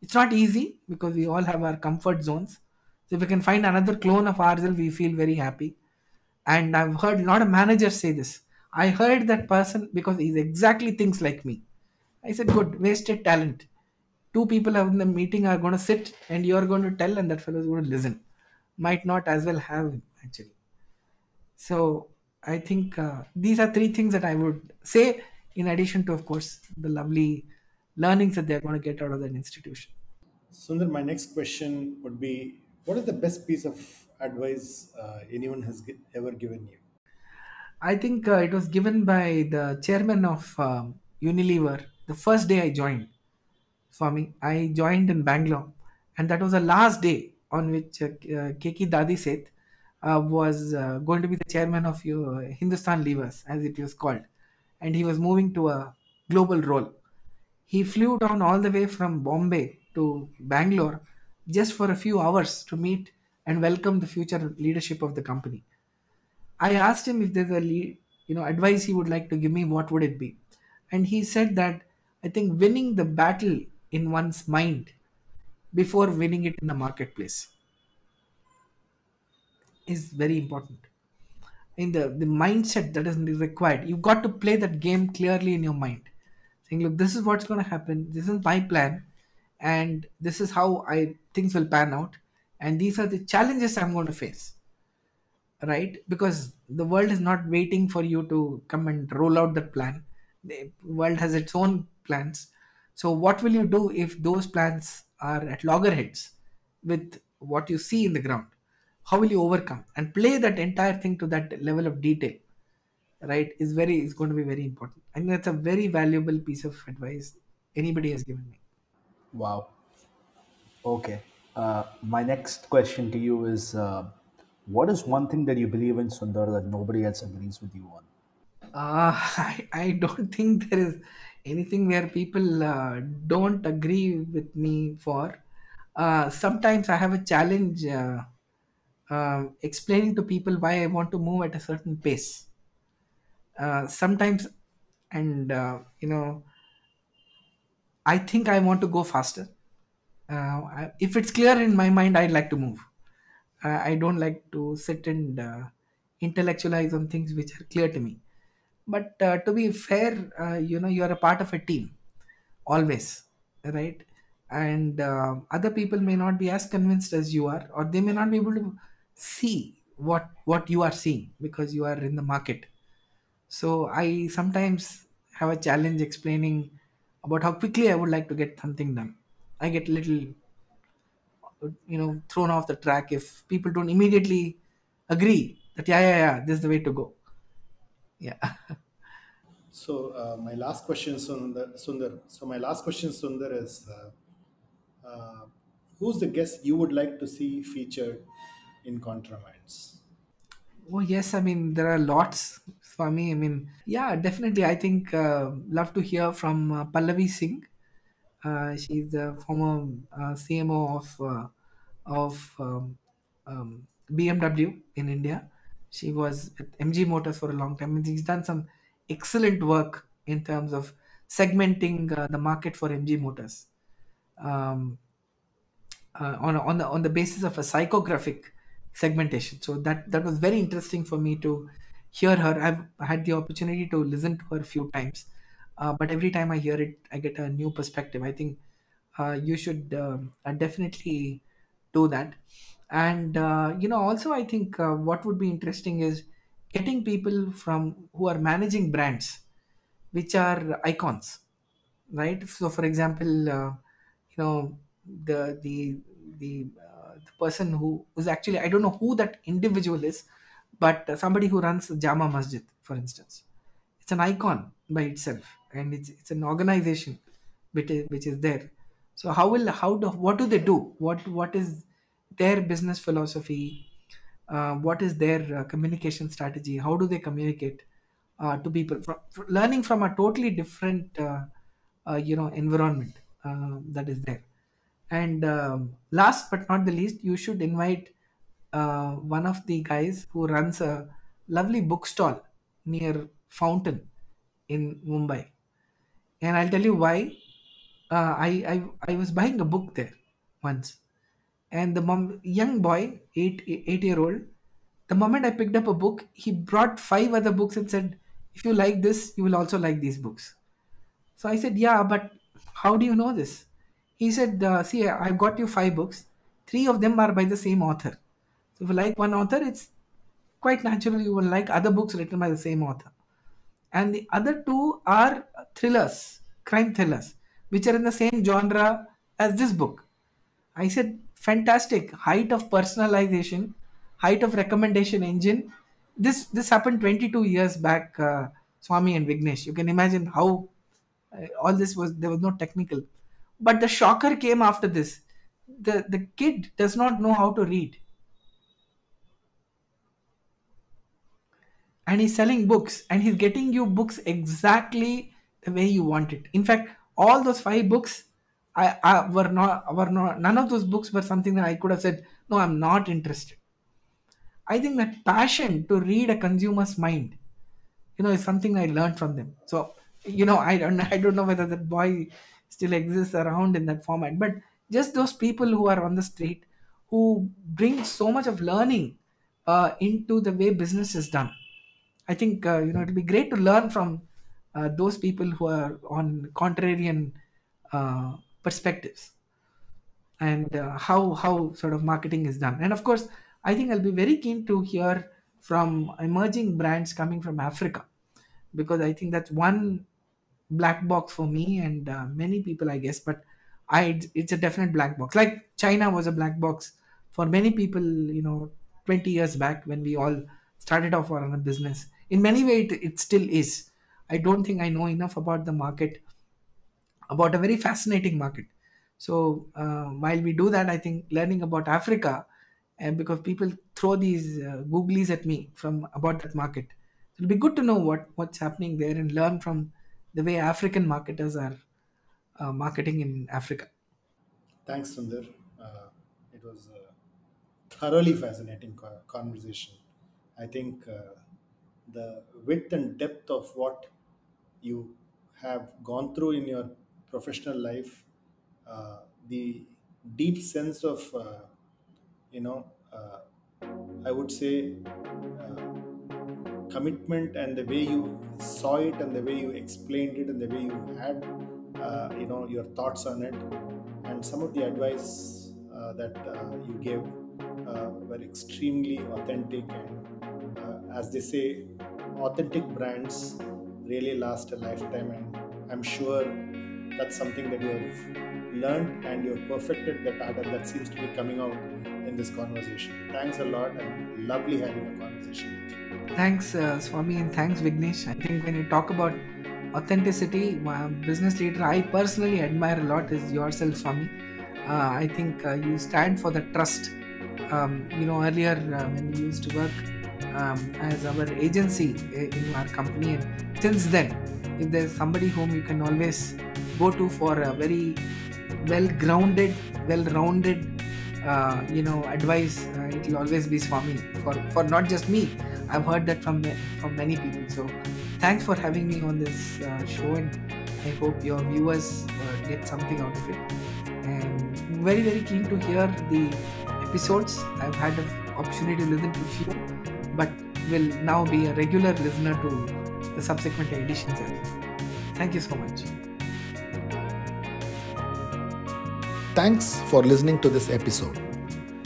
It's not easy because we all have our comfort zones. So if we can find another clone of ourselves, we feel very happy. And I've heard a lot of managers say this. I heard that person because he's exactly things like me. I said, good, wasted talent. Two people in the meeting are going to sit and you're going to tell, and that fellow is going to listen. Might not as well have actually. So I think uh, these are three things that I would say, in addition to, of course, the lovely learnings that they're going to get out of that institution. Sundar, my next question would be What is the best piece of advice uh, anyone has ever given you? I think uh, it was given by the chairman of um, Unilever the first day I joined. Swami, I joined in Bangalore, and that was the last day on which uh, uh, Keki Dadiseth uh, was uh, going to be the chairman of uh, Hindustan Levers, as it was called, and he was moving to a global role. He flew down all the way from Bombay to Bangalore just for a few hours to meet and welcome the future leadership of the company. I asked him if there's a lead, you know advice he would like to give me, what would it be? And he said that I think winning the battle in one's mind before winning it in the marketplace is very important. In the the mindset that is required, you've got to play that game clearly in your mind, saying, "Look, this is what's going to happen. This is my plan, and this is how I things will pan out, and these are the challenges I'm going to face." Right? Because the world is not waiting for you to come and roll out the plan. The world has its own plans. So what will you do if those plans are at loggerheads with what you see in the ground? How will you overcome? And play that entire thing to that level of detail right is very is going to be very important. I think that's a very valuable piece of advice anybody has given me. Wow. Okay. Uh, my next question to you is uh, what is one thing that you believe in, Sundar, that nobody else agrees with you on? Uh, I, I don't think there is anything where people uh, don't agree with me for. Uh, sometimes I have a challenge uh, uh, explaining to people why I want to move at a certain pace. Uh, sometimes, and you know, I think I want to go faster. If it's clear in my mind, I'd like to move. Uh, I don't like to sit and uh, intellectualize on things which are clear to me. But uh, to be fair, uh, you know, you are a part of a team always, right? And uh, other people may not be as convinced as you are, or they may not be able to see what what you are seeing because you are in the market. So I sometimes have a challenge explaining about how quickly I would like to get something done. I get a little you know thrown off the track if people don't immediately agree that yeah yeah yeah this is the way to go Yeah. So uh, my last question, Sundar, Sundar. So my last question, Sundar, is uh, uh, who's the guest you would like to see featured in Contra Minds? Oh yes, I mean there are lots for me. I mean, yeah, definitely. I think uh, love to hear from uh, Pallavi Singh. Uh, she's the former uh, CMO of uh, of um, um, BMW in India. She was at MG Motors for a long time, and she's done some excellent work in terms of segmenting uh, the market for MG Motors. Um, uh, on on the on the basis of a psychographic segmentation. So that that was very interesting for me to hear her. I've had the opportunity to listen to her a few times, uh, but every time I hear it, I get a new perspective. I think uh, you should um, uh, definitely do that. And uh, you know, also I think uh, what would be interesting is getting people from who are managing brands which are icons right so for example uh, you know the the the, uh, the person who is actually i don't know who that individual is but uh, somebody who runs jama masjid for instance it's an icon by itself and it's it's an organization which is, which is there. So how will how do what do they do? What what is their business philosophy? Uh, what is their uh, communication strategy? How do they communicate uh, to people from, from learning from a totally different uh, uh, you know environment uh, that is there. And um, last but not the least you should invite one of the guys who runs a lovely bookstall near fountain in mumbai and i'll tell you why. Uh, I, I i was buying a book there once. And the mom young boy eight eight year old the moment i picked up a book he brought five other books and said if you like this you will also like these books. So i said yeah but how do you know this? He said uh, see i've got you five books. Three of them are by the same author. So if you like one author it's quite natural you will like other books written by the same author and the other two are thrillers crime thrillers which are in the same genre as this book I said, fantastic. Height of personalization, height of recommendation engine. This this happened 22 years back, uh, Swami and Vignesh. You can imagine how uh, all this was. There was no technical, but the shocker came after this. The the kid does not know how to read, and he's selling books, and he's getting you books exactly the way you want it. In fact, all those five books I, I were not were not none of those books were something that I could have said no I'm not interested. I think that passion to read a consumer's mind, you know, is something I learned from them. So you know I don't I don't know whether that boy still exists around in that format, but just those people who are on the street who bring so much of learning uh, into the way business is done. I think uh, you know it'll be great to learn from uh, those people who are on contrarian uh, perspectives and uh, how how sort of marketing is done. And of course, I think I'll be very keen to hear from emerging brands coming from Africa because I think that's one black box for me and uh, many people, I guess. But I it's a definite black box. Like China was a black box for many people, you know, 20 years back when we all started off on a business. In many ways, it, it still is. I don't think I know enough about the market about a very fascinating market. So uh, while we do that, I think learning about Africa, and because people throw these uh, googlies at me from about that market, it'll be good to know what what's happening there and learn from the way African marketers are uh, marketing in Africa. Thanks, Sundar. Uh, it was a thoroughly fascinating conversation. I think uh, the width and depth of what you have gone through in your professional life, uh, the deep sense of, uh, you know, uh, I would say, uh, commitment and the way you saw it and the way you explained it and the way you had uh, you know your thoughts on it and some of the advice that you gave were extremely authentic and uh, as they say authentic brands really last a lifetime and i'm sure that's something that you have learned and you've perfected that and that seems to be coming out in this conversation thanks a lot and lovely having a conversation with you Thanks, uh, Swami, and thanks, Vignesh. I think when you talk about authenticity, my business leader I personally admire a lot is yourself, Swami. Uh, I think uh, you stand for the trust. Um, you know, earlier uh, when we used to work um, as our agency uh, in our company, and since then, if there's somebody whom you can always go to for a very well grounded, well rounded, uh, you know, advice, uh, it will always be Swami for, for not just me. I've heard that from from many people. So thanks for having me on this uh, show, and I hope your viewers uh, get something out of it. And I'm very very keen to hear the episodes. I've had an opportunity to listen to few, but will now be a regular listener to the subsequent editions as well. Thank you so much. Thanks for listening to this episode.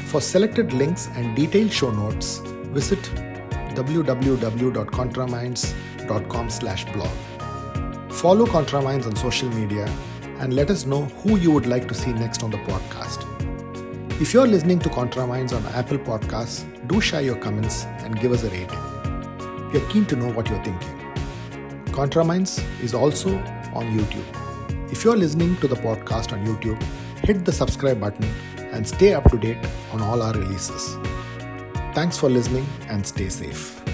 For selected links and detailed show notes, visit www.contraminds.com slash blog. Follow ContraMinds on social media and let us know who you would like to see next on the podcast. If you're listening to ContraMinds on Apple Podcasts, do share your comments and give us a rating. We are keen to know what you're thinking. ContraMinds is also on YouTube. If you're listening to the podcast on YouTube, hit the subscribe button and stay up to date on all our releases. Thanks for listening and stay safe.